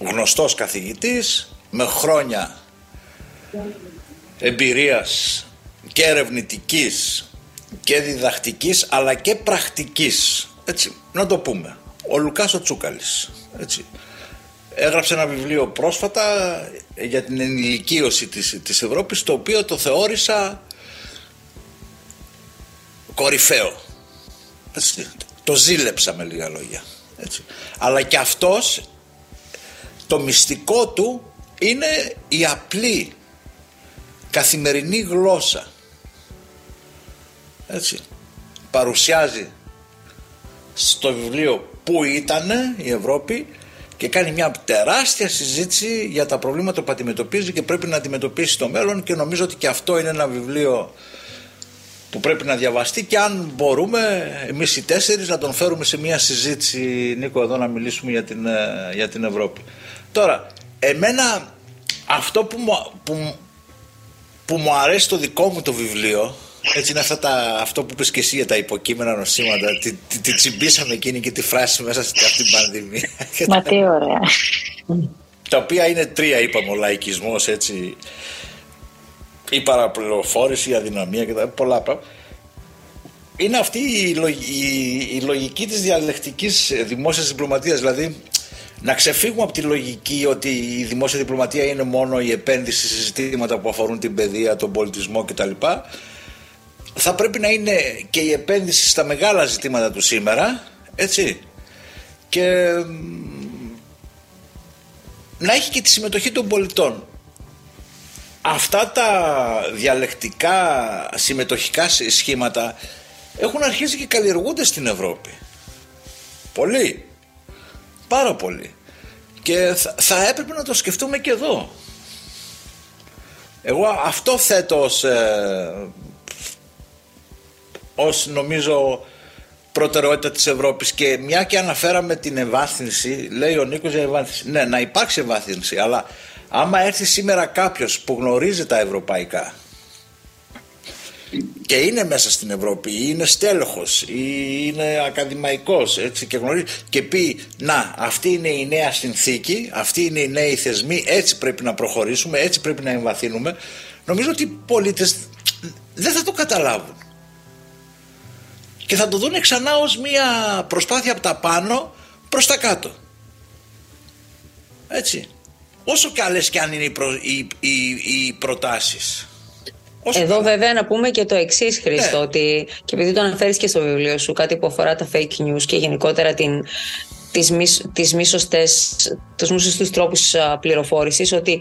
γνωστός καθηγητής με χρόνια εμπειρίας και ερευνητικής και διδακτικής αλλά και πρακτικής έτσι να το πούμε ο Λουκάς ο Τσούκαλης έτσι έγραψε ένα βιβλίο πρόσφατα για την ενηλικίωση της, της Ευρώπης το οποίο το θεώρησα κορυφαίο. Έτσι, το ζήλεψα με λίγα λόγια. Έτσι. Αλλά και αυτός το μυστικό του είναι η απλή καθημερινή γλώσσα. Έτσι. Παρουσιάζει στο βιβλίο που ήταν η Ευρώπη και κάνει μια τεράστια συζήτηση για τα προβλήματα που αντιμετωπίζει και πρέπει να αντιμετωπίσει στο μέλλον και νομίζω ότι και αυτό είναι ένα βιβλίο που πρέπει να διαβαστεί και αν μπορούμε εμείς οι τέσσερις να τον φέρουμε σε μια συζήτηση Νίκο εδώ να μιλήσουμε για την, ε, για την Ευρώπη. Τώρα, εμένα αυτό που μου, που, που μου αρέσει το δικό μου το βιβλίο έτσι είναι αυτά τα, αυτό που είπες και εσύ για τα υποκείμενα νοσήματα. Τη, τη, τη τσιμπήσαμε εκείνη και τη φράση μέσα στην αυτή την πανδημία. [laughs] Μα τι ωραία. τα οποία είναι τρία είπαμε ο λαϊκισμός έτσι η παραπληροφόρηση, η αδυναμία και τα πολλά πράγματα. Είναι αυτή η, η, η λογική της διαλεκτικής δημόσιας διπλωματίας δηλαδή να ξεφύγουμε από τη λογική ότι η δημόσια διπλωματία είναι μόνο η επένδυση σε ζητήματα που αφορούν την παιδεία, τον πολιτισμό κτλ. Θα πρέπει να είναι και η επένδυση στα μεγάλα ζητήματα του σήμερα έτσι. Και να έχει και τη συμμετοχή των πολιτών. Αυτά τα διαλεκτικά συμμετοχικά σχήματα έχουν αρχίσει και καλλιεργούνται στην Ευρώπη. Πολύ πάρα πολύ. Και θα, θα έπρεπε να το σκεφτούμε και εδώ. Εγώ αυτό θέτω ως ε, ως νομίζω προτεραιότητα της Ευρώπης. Και μια και αναφέραμε την ευάθυνση λέει ο Νίκος για ευάθυνση. Ναι να υπάρξει ευάθυνση αλλά άμα έρθει σήμερα κάποιος που γνωρίζει τα ευρωπαϊκά και είναι μέσα στην Ευρώπη ή είναι στέλεχος ή είναι ακαδημαϊκός έτσι, και γνωρίζει και πει να αυτή είναι η νέα συνθήκη αυτή είναι οι νέοι θεσμοί έτσι πρέπει να προχωρήσουμε έτσι πρέπει να εμβαθύνουμε νομίζω ότι οι πολίτες δεν θα το καταλάβουν και θα το δουν ξανά ως μια προσπάθεια από τα πάνω προς τα κάτω. Έτσι. Όσο καλές και αν είναι οι, προ, οι, οι, οι προτάσεις. Εδώ βέβαια να πούμε και το εξής Χρήστο ναι. ότι και επειδή το αναφέρεις και στο βιβλίο σου κάτι που αφορά τα fake news και γενικότερα την, τις μη, τις μη σωστές, τους μη σωστούς τρόπους πληροφόρησης ότι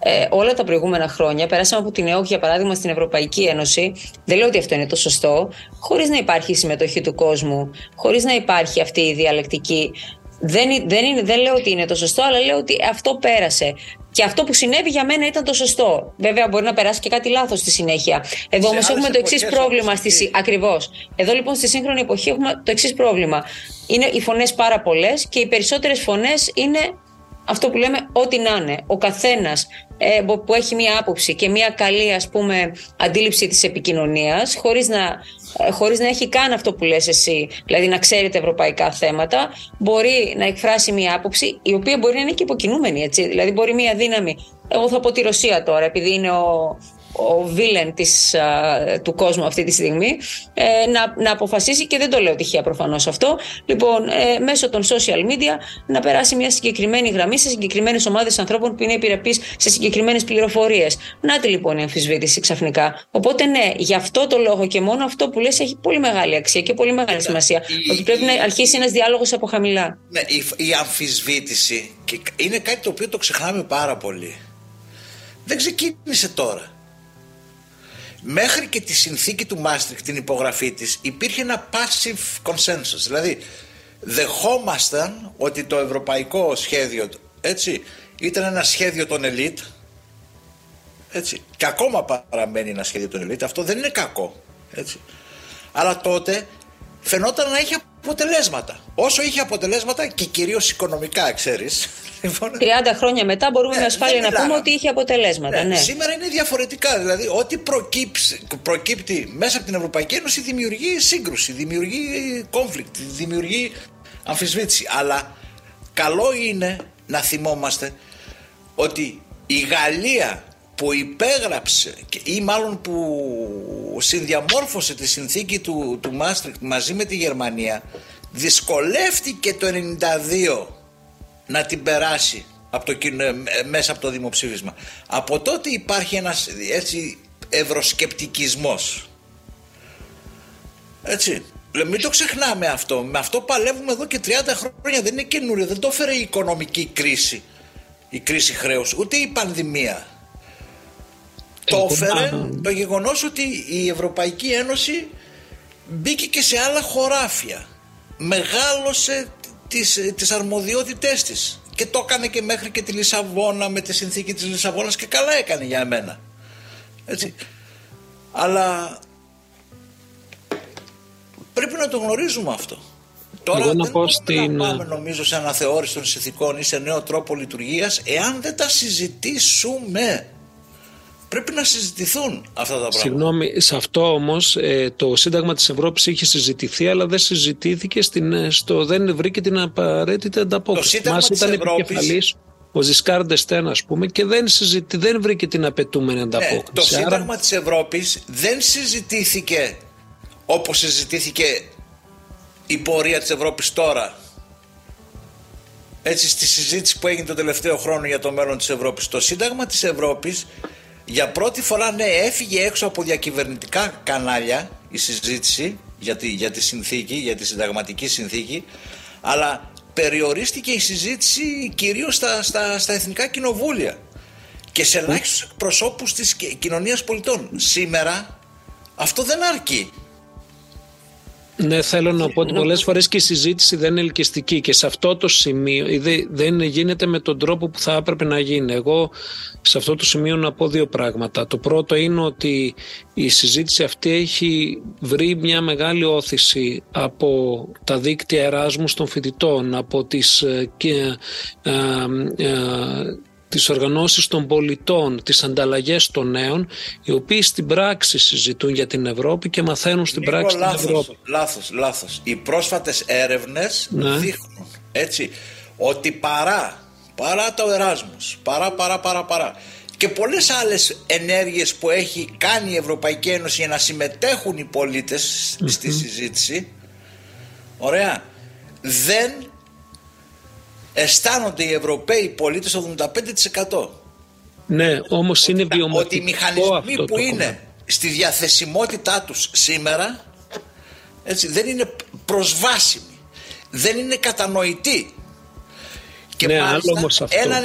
ε, όλα τα προηγούμενα χρόνια περάσαμε από την ΕΟΚ για παράδειγμα στην Ευρωπαϊκή Ένωση. Δεν λέω ότι αυτό είναι το σωστό, χωρίς να υπάρχει η συμμετοχή του κόσμου, χωρίς να υπάρχει αυτή η διαλεκτική. Δεν, δεν, είναι, δεν λέω ότι είναι το σωστό, αλλά λέω ότι αυτό πέρασε. Και αυτό που συνέβη για μένα ήταν το σωστό. Βέβαια, μπορεί να περάσει και κάτι λάθος στη συνέχεια. Εδώ όμως έχουμε το εξής πρόβλημα. Στη... Ακριβώς. Εδώ λοιπόν στη σύγχρονη εποχή έχουμε το εξής πρόβλημα. Είναι οι φωνές πάρα πολλές και οι περισσότερες φωνές είναι αυτό που λέμε ό,τι να είναι. Ο καθένας ε, που έχει μία άποψη και μία καλή ας πούμε αντίληψη της επικοινωνίας χωρίς να, ε, χωρίς να έχει καν αυτό που λες εσύ, δηλαδή να ξέρει τα ευρωπαϊκά θέματα, μπορεί να εκφράσει μία άποψη η οποία μπορεί να είναι και υποκινούμενη, έτσι. Δηλαδή μπορεί μία δύναμη, εγώ θα πω τη Ρωσία τώρα επειδή είναι ο, ο βίλεν της, του κόσμου αυτή τη στιγμή ε, να, να αποφασίσει και δεν το λέω τυχαία προφανώς αυτό. Λοιπόν ε, μέσω των social media να περάσει μια συγκεκριμένη γραμμή σε συγκεκριμένες ομάδες ανθρώπων που είναι επιρρεπείς σε συγκεκριμένες πληροφορίες. Να τη λοιπόν η αμφισβήτηση ξαφνικά. Οπότε ναι γι' αυτό το λόγο και μόνο αυτό που λες έχει πολύ μεγάλη αξία και πολύ μεγάλη σημασία η, ότι πρέπει η, να αρχίσει ένας διάλογος από χαμηλά. Ναι, η, η αμφισβήτηση είναι κάτι το οποίο το ξεχνάμε πάρα πολύ. Δεν ξεκίνησε τώρα μέχρι και τη συνθήκη του Μάστριχ, την υπογραφή της, υπήρχε ένα passive consensus. Δηλαδή, δεχόμασταν ότι το ευρωπαϊκό σχέδιο, έτσι, ήταν ένα σχέδιο των ελίτ, έτσι, και ακόμα παραμένει ένα σχέδιο των ελίτ, αυτό δεν είναι κακό, έτσι. Αλλά τότε φαινόταν να έχει αποτελέσματα. Όσο είχε αποτελέσματα και κυρίως οικονομικά, ξέρεις, [laughs] 30 χρόνια μετά μπορούμε ναι, με ασφάλεια να πούμε ότι είχε αποτελέσματα. Ναι, ναι. Σήμερα είναι διαφορετικά. Δηλαδή, ό,τι προκύπτει μέσα από την Ευρωπαϊκή Ένωση δημιουργεί σύγκρουση, δημιουργεί conflict, δημιουργεί αμφισβήτηση. Αλλά καλό είναι να θυμόμαστε ότι η Γαλλία που υπέγραψε ή μάλλον που συνδιαμόρφωσε τη συνθήκη του, του Μάστρικτ μαζί με τη Γερμανία δυσκολεύτηκε το 92 να την περάσει από το, ε, μέσα από το δημοψήφισμα. Από τότε υπάρχει ένας έτσι ευρωσκεπτικισμός. Έτσι. Μην το ξεχνάμε αυτό. Με αυτό παλεύουμε εδώ και 30 χρόνια. Δεν είναι καινούριο. Δεν το έφερε η οικονομική κρίση. Η κρίση χρέους. Ούτε η πανδημία. Το έφερε το γεγονός ότι η Ευρωπαϊκή Ένωση μπήκε και σε άλλα χωράφια. Μεγάλωσε τις, τις αρμοδιότητές της. Και το έκανε και μέχρι και τη Λισαβόνα με τη συνθήκη της Λισαβόνας και καλά έκανε για μένα. Έτσι. Αλλά πρέπει να το γνωρίζουμε αυτό. Τώρα Εγώ να δεν πω μπορούμε στην- να πάμε νομίζω σε αναθεώρηση των συνθηκών ή σε νέο τρόπο λειτουργίας εάν δεν τα συζητήσουμε. Πρέπει να συζητηθούν αυτά τα πράγματα. Συγγνώμη, σε αυτό όμως ε, το Σύνταγμα της Ευρώπης είχε συζητηθεί αλλά δεν συζητήθηκε, στην, ε, στο, δεν βρήκε την απαραίτητη ανταπόκριση. Σύνταγμα Μας της ήταν Ευρώπης- επικεφαλής ο Ζισκάρ Ντεστέν ας πούμε και δεν, συζητη, δεν βρήκε την απαιτούμενη Ναι, ανταπόκριση. το Άρα- Σύνταγμα της Ευρώπης δεν συζητήθηκε όπως συζητήθηκε η πορεία της Ευρώπης τώρα. Έτσι στη συζήτηση που έγινε τον τελευταίο χρόνο για το μέλλον της Ευρώπης. Το Σύνταγμα της Ευρώπης για πρώτη φορά ναι έφυγε έξω από διακυβερνητικά κανάλια η συζήτηση για τη, για τη συνθήκη, για τη συνταγματική συνθήκη αλλά περιορίστηκε η συζήτηση κυρίως στα, στα, στα εθνικά κοινοβούλια και σε ελάχιστους εκπροσώπους της ki- κοινωνίας πολιτών. Σήμερα αυτό δεν αρκεί. Ναι, θέλω να πω ότι πολλές φορές και η συζήτηση δεν είναι ελκυστική και σε αυτό το σημείο ή δε- δεν γίνεται με τον τρόπο που θα έπρεπε να γίνει. Εγώ σε αυτό το σημείο να πω δύο πράγματα. Το πρώτο είναι ότι η συζήτηση αυτή έχει βρει μια μεγάλη όθηση από τα δίκτυα εράσμου των φοιτητών, από τις ε, και, ε, ε, τις οργανώσεις των πολιτών, τις ανταλλαγές των νέων, οι οποίοι στην πράξη συζητούν για την Ευρώπη και μαθαίνουν στην Νίκο, πράξη την λάθος, Ευρώπη. λάθος, λάθος. Οι πρόσφατες έρευνες Ναι. δείχνουν έτσι, ότι παρά, παρά το Εράσμους, παρά, παρά, παρά, παρά και πολλές άλλες ενέργειες που έχει κάνει η Ευρωπαϊκή Ένωση για να συμμετέχουν οι πολίτες στη συζήτηση, ωραία, δεν αισθάνονται οι Ευρωπαίοι πολίτες το 75%. Ναι, όμως είναι ότι οι βιωματικό μηχανισμοί αυτό που το είναι κομμάτι. στη διαθεσιμότητά τους σήμερα έτσι, δεν είναι προσβάσιμοι, δεν είναι κατανοητοί. Και Ναι, μάλιστα άλλο όμως αυτό. ένα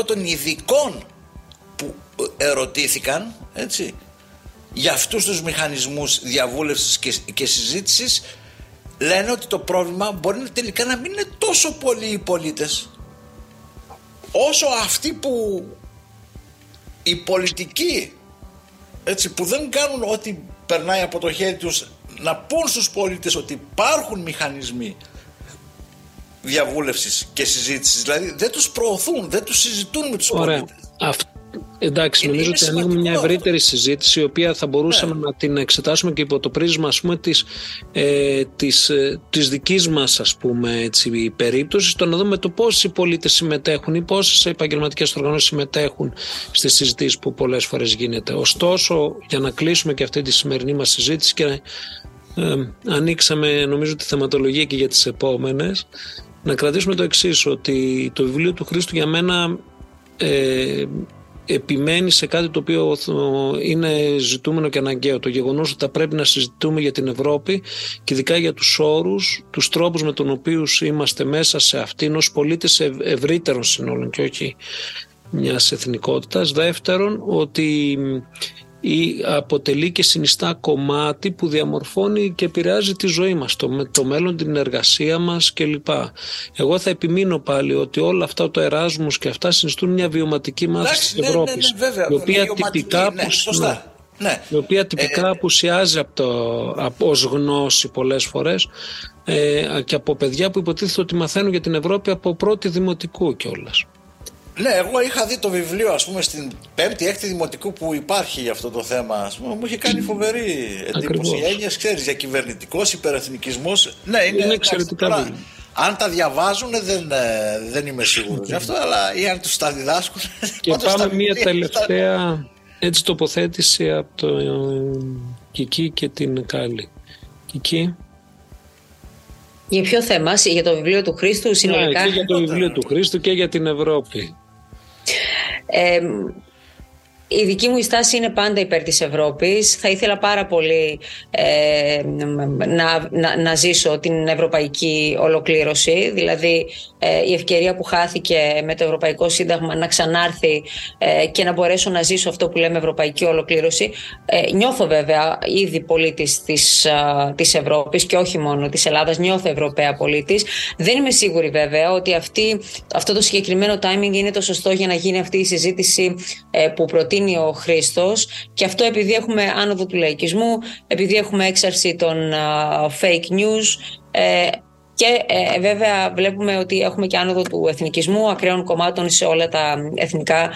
95% των ειδικών που ερωτήθηκαν έτσι, για αυτούς τους μηχανισμούς διαβούλευσης και, και συζήτησης λένε ότι το πρόβλημα μπορεί να τελικά να μην είναι τόσο πολλοί οι πολίτες. Όσο αυτοί που οι πολιτικοί έτσι, που δεν κάνουν ό,τι περνάει από το χέρι τους να πούν στους πολίτες ότι υπάρχουν μηχανισμοί διαβούλευσης και συζήτησης. Δηλαδή δεν τους προωθούν, δεν τους συζητούν με τους Ωραία. πολίτες. Αυ- Εντάξει, Είναι- νομίζω είναι ότι ανοίγουμε μια σημαντικό ευρύτερη συζήτηση η οποία θα μπορούσαμε Ναι. να την εξετάσουμε και υπό το πρίσμα ας πούμε της, ε, της, ε, της δικής μας ας πούμε έτσι, περίπτωσης το να δούμε το πόσοι πολίτες συμμετέχουν ή πόσες επαγγελματικές οργανώσεις συμμετέχουν στις συζητήσεις που πολλές φορές γίνεται. Ωστόσο, για να κλείσουμε και αυτή τη σημερινή μας συζήτηση και ε, ανοίξαμε νομίζω τη θεματολογία και για τις επόμενες να κρατήσουμε το εξής ότι το βιβλίο του Χρήστου για μένα ε, επιμένει σε κάτι το οποίο είναι ζητούμενο και αναγκαίο. Το γεγονός ότι θα πρέπει να συζητούμε για την Ευρώπη και ειδικά για τους όρους, τους τρόπους με τον οποίους είμαστε μέσα σε αυτήν ως πολίτες ευ- ευρύτερων συνόλων και όχι μιας εθνικότητας. Δεύτερον, ότι ή αποτελεί και συνιστά κομμάτι που διαμορφώνει και επηρεάζει τη ζωή μας, το, με- το μέλλον, την εργασία μας κλπ. Εγώ θα επιμείνω πάλι ότι όλα αυτά το Εράσμους και αυτά συνιστούν μια βιωματική μάθηση Εντάξει, της ναι, ναι, Ευρώπης ναι, βέβαια, η οποία βιωματική, τυπικά, ναι, απουσ- σωστά. Ναι. η οποία τυπικά Ε, απουσιάζει από το, από, ως γνώση πολλές φορές ε, και από παιδιά που υποτίθεται ότι μαθαίνουν για την Ευρώπη από πρώτη δημοτικού κιόλας. Ναι, εγώ είχα δει το βιβλίο, ας πούμε, στην πέμπτη, έκτη δημοτικού που υπάρχει για αυτό το θέμα. Ας πούμε, μου είχε κάνει φοβερή εντύπωση. Ακριβώς. Οι έννοιες, ξέρεις, για κυβερνητικός, υπερεθνικισμός. Ναι, είναι, Είναι εντάξει, εξαιρετικά τώρα, βιβλία. Αν τα διαβάζουν δεν, ε, δεν είμαι σίγουρος γι' αυτό, αλλά ή αν τους τα διδάσκουν. [laughs] Και πάντως τα πάμε μια βιβλία τελευταία έτσι τοποθέτηση από το ε, Κική και την Κάλλη. Κική. Για ποιο θέμα, για το βιβλίο του Χρήστου συνολικά; Ναι, και για το βιβλίο του Χρήστου και για την Ευρώπη. Ε, η δική μου στάση είναι πάντα υπέρ της Ευρώπης. Θα ήθελα πάρα πολύ ε, να, να, να ζήσω την ευρωπαϊκή ολοκλήρωση, δηλαδή ε, η ευκαιρία που χάθηκε με το Ευρωπαϊκό Σύνταγμα να ξανάρθει ε, και να μπορέσω να ζήσω αυτό που λέμε ευρωπαϊκή ολοκλήρωση. Ε, νιώθω βέβαια ήδη πολίτης της, της Ευρώπης και όχι μόνο της Ελλάδας, νιώθω Ευρωπαία πολίτης. Δεν είμαι σίγουρη βέβαια ότι αυτή, αυτό το συγκεκριμένο timing είναι το σωστό για να γίνει αυτή η συζήτηση που προτείνει προτείνει ο Χρήστος. Και αυτό επειδή έχουμε άνοδο του λαϊκισμού, επειδή έχουμε έξαρση των fake news. Ε, και ε, βέβαια βλέπουμε ότι έχουμε και άνοδο του εθνικισμού, ακραίων κομμάτων σε όλα τα εθνικά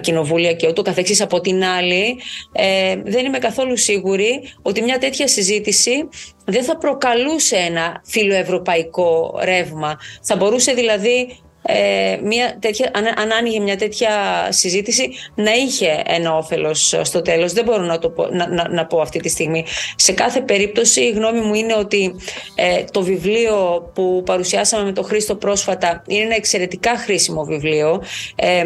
κοινοβούλια και ούτω καθεξής. Από την άλλη, ε, δεν είμαι καθόλου σίγουρη ότι μια τέτοια συζήτηση δεν θα προκαλούσε ένα φιλοευρωπαϊκό ρεύμα. Θα μπορούσε δηλαδή ε, μια τέτοια, αν, αν άνοιγε μια τέτοια συζήτηση να είχε ένα όφελος στο τέλος. Δεν μπορώ να, το πω, να, να, πω αυτή τη στιγμή. Σε κάθε περίπτωση η γνώμη μου είναι ότι ε, το βιβλίο που παρουσιάσαμε με τον Χρήστο πρόσφατα είναι ένα εξαιρετικά χρήσιμο βιβλίο. Ε,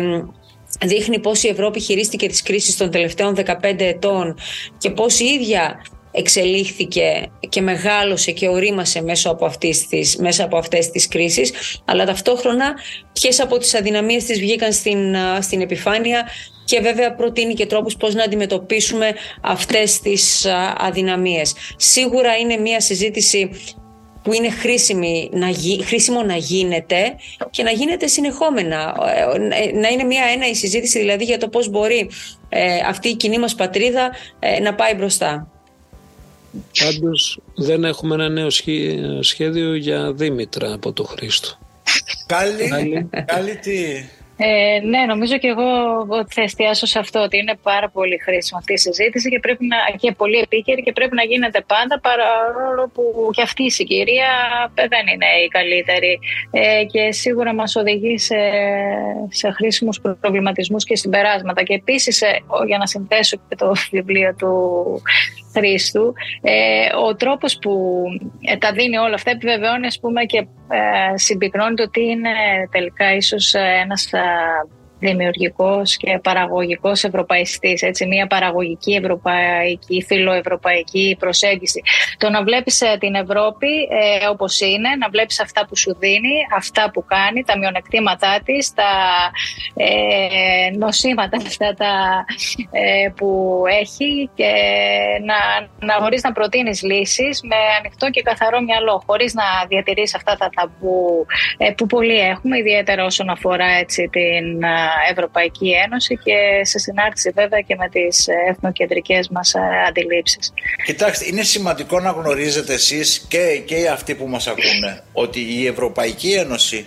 δείχνει πώς η Ευρώπη χειρίστηκε τις κρίσεις των τελευταίων 15 ετών και πώς η ίδια εξελίχθηκε και μεγάλωσε και ορίμασε μέσω από, αυτής της, μέσα από αυτές τις κρίσεις αλλά ταυτόχρονα ποιες από τις αδυναμίες της βγήκαν στην, στην επιφάνεια και βέβαια προτείνει και τρόπους πώς να αντιμετωπίσουμε αυτές τις αδυναμίες. Σίγουρα είναι μια συζήτηση που είναι χρήσιμη, να, χρήσιμο να γίνεται και να γίνεται συνεχόμενα. Ε, ε, να είναι μια ένα η συζήτηση δηλαδή για το πώς μπορεί ε, αυτή η κοινή μας πατρίδα να πάει μπροστά. Πάντως δεν έχουμε ένα νέο σχέδιο για Δήμητρα από το Χρήστο. Καλή, καλή τι... Ε, ναι, νομίζω και εγώ ότι θα εστιάσω σε αυτό, ότι είναι πάρα πολύ χρήσιμη αυτή η συζήτηση και, πρέπει να, και πολύ επίκαιρη και πρέπει να γίνεται πάντα παρόλο που και αυτή η συγκυρία δεν είναι η καλύτερη ε, και σίγουρα μας οδηγεί σε, σε χρήσιμους προβληματισμούς και συμπεράσματα. Και επίσης, ε, για να συνθέσω και το βιβλίο του Χρήστου, ε, ο τρόπος που ε, τα δίνει όλα αυτά επιβεβαιώνει ας πούμε και ε, συμπυκνώνει το ότι είναι τελικά ίσως ένας δημιουργικός και παραγωγικός ευρωπαϊστής, έτσι, μια παραγωγική ευρωπαϊκή, φιλοευρωπαϊκή προσέγγιση. Το να βλέπεις ε, την Ευρώπη ε, όπως είναι, να βλέπεις αυτά που σου δίνει, αυτά που κάνει, τα μειονεκτήματά της, τα ε, νοσήματα αυτά τα, ε, που έχει και να, να μπορείς να προτείνεις λύσεις με ανοιχτό και καθαρό μυαλό, χωρίς να διατηρείς αυτά τα ταμπού ε, που πολλοί έχουμε, ιδιαίτερα όσον αφορά έτσι, την Ευρωπαϊκή Ένωση και σε συνάρτηση βέβαια και με τις εθνοκεντρικές μας ε, αντιλήψεις. Κοιτάξτε, είναι σημαντικό να γνωρίζετε εσείς και, και αυτοί που μας ακούνε ότι η Ευρωπαϊκή Ένωση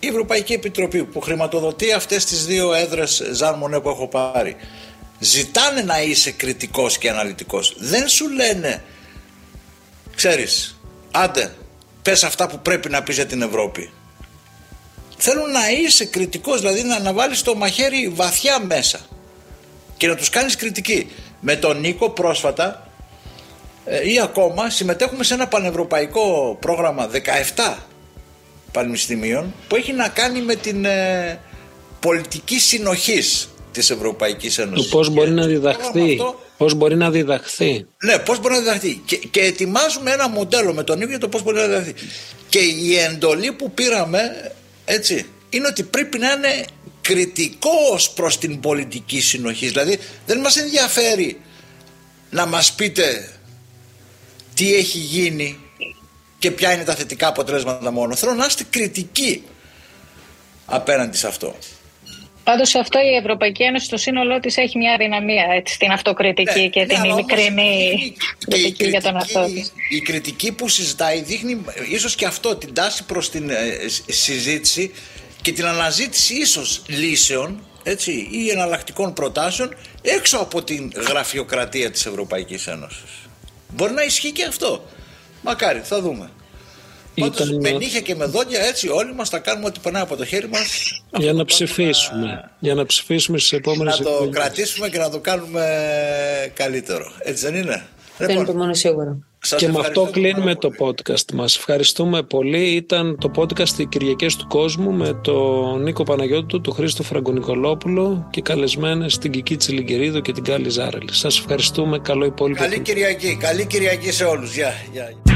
η Ευρωπαϊκή Επιτροπή που χρηματοδοτεί αυτές τις δύο έδρες Ζαν Μονέ που έχω πάρει ζητάνε να είσαι κριτικός και αναλυτικός. Δεν σου λένε ξέρεις, άντε πες αυτά που πρέπει να πεις για την Ευρώπη. Θέλουν να είσαι κριτικός, δηλαδή να αναβάλεις το μαχαίρι βαθιά μέσα και να τους κάνεις κριτική. Με τον Νίκο πρόσφατα ε, ή ακόμα συμμετέχουμε σε ένα πανευρωπαϊκό πρόγραμμα 17 πανεπιστημίων που έχει να κάνει με την ε, πολιτική συνοχής της Ευρωπαϊκής Ένωσης. Το πώς μπορεί να διδαχθεί. Πώς μπορεί να διδαχθεί. Ναι, πώς μπορεί να διδαχθεί. Και, και ετοιμάζουμε ένα μοντέλο με τον ίδιο το πώς μπορεί να διδαχθεί. Και η εντολή που πήραμε έτσι, είναι ότι πρέπει να είναι κριτικός προς την πολιτική συνοχής. Δηλαδή δεν μας ενδιαφέρει να μας πείτε τι έχει γίνει και ποια είναι τα θετικά αποτελέσματα μόνο. Θέλω να είστε κριτικοί απέναντι σε αυτό. Πάντως αυτό η Ευρωπαϊκή Ένωση στο σύνολό της έχει μια δυναμία έτσι, στην αυτοκριτική ναι, και ναι, την ειλικρινή κριτική για τον εαυτό της. Η κριτική που συζητάει δείχνει ίσως και αυτό την τάση προς την ε, συζήτηση και την αναζήτηση ίσως λύσεων έτσι, ή εναλλακτικών προτάσεων έξω από την γραφειοκρατία της Ευρωπαϊκής Ένωσης. Μπορεί να ισχύει και αυτό. Μακάρι, θα δούμε. Πάντως ήταν... με νύχια και με δόντια έτσι όλοι μας θα κάνουμε ό,τι περνάει από το χέρι μας για να ψηφίσουμε να... για να ψηφίσουμε στις επόμενες να το κρατήσουμε και να το κάνουμε καλύτερο έτσι δεν είναι; Αυτό είναι το μόνο σίγουρο. Σας και με αυτό ευχαριστούμε κλείνουμε πάρα το πολύ. podcast μας. Ευχαριστούμε πολύ. Ήταν το podcast «Οι Κυριακές του Κόσμου» με τον Νίκο Παναγιώτου, τον Χρήστο Φραγκονικολόπουλο και καλεσμένες την Κική Τσιλιγκερίδου και την Κάλλη Ζάρελη. Σας ευχαριστούμε. Καλό υπόλοιπο. Καλή Κυριακή, καλή Κυριακή σε όλους. Γεια, γεια.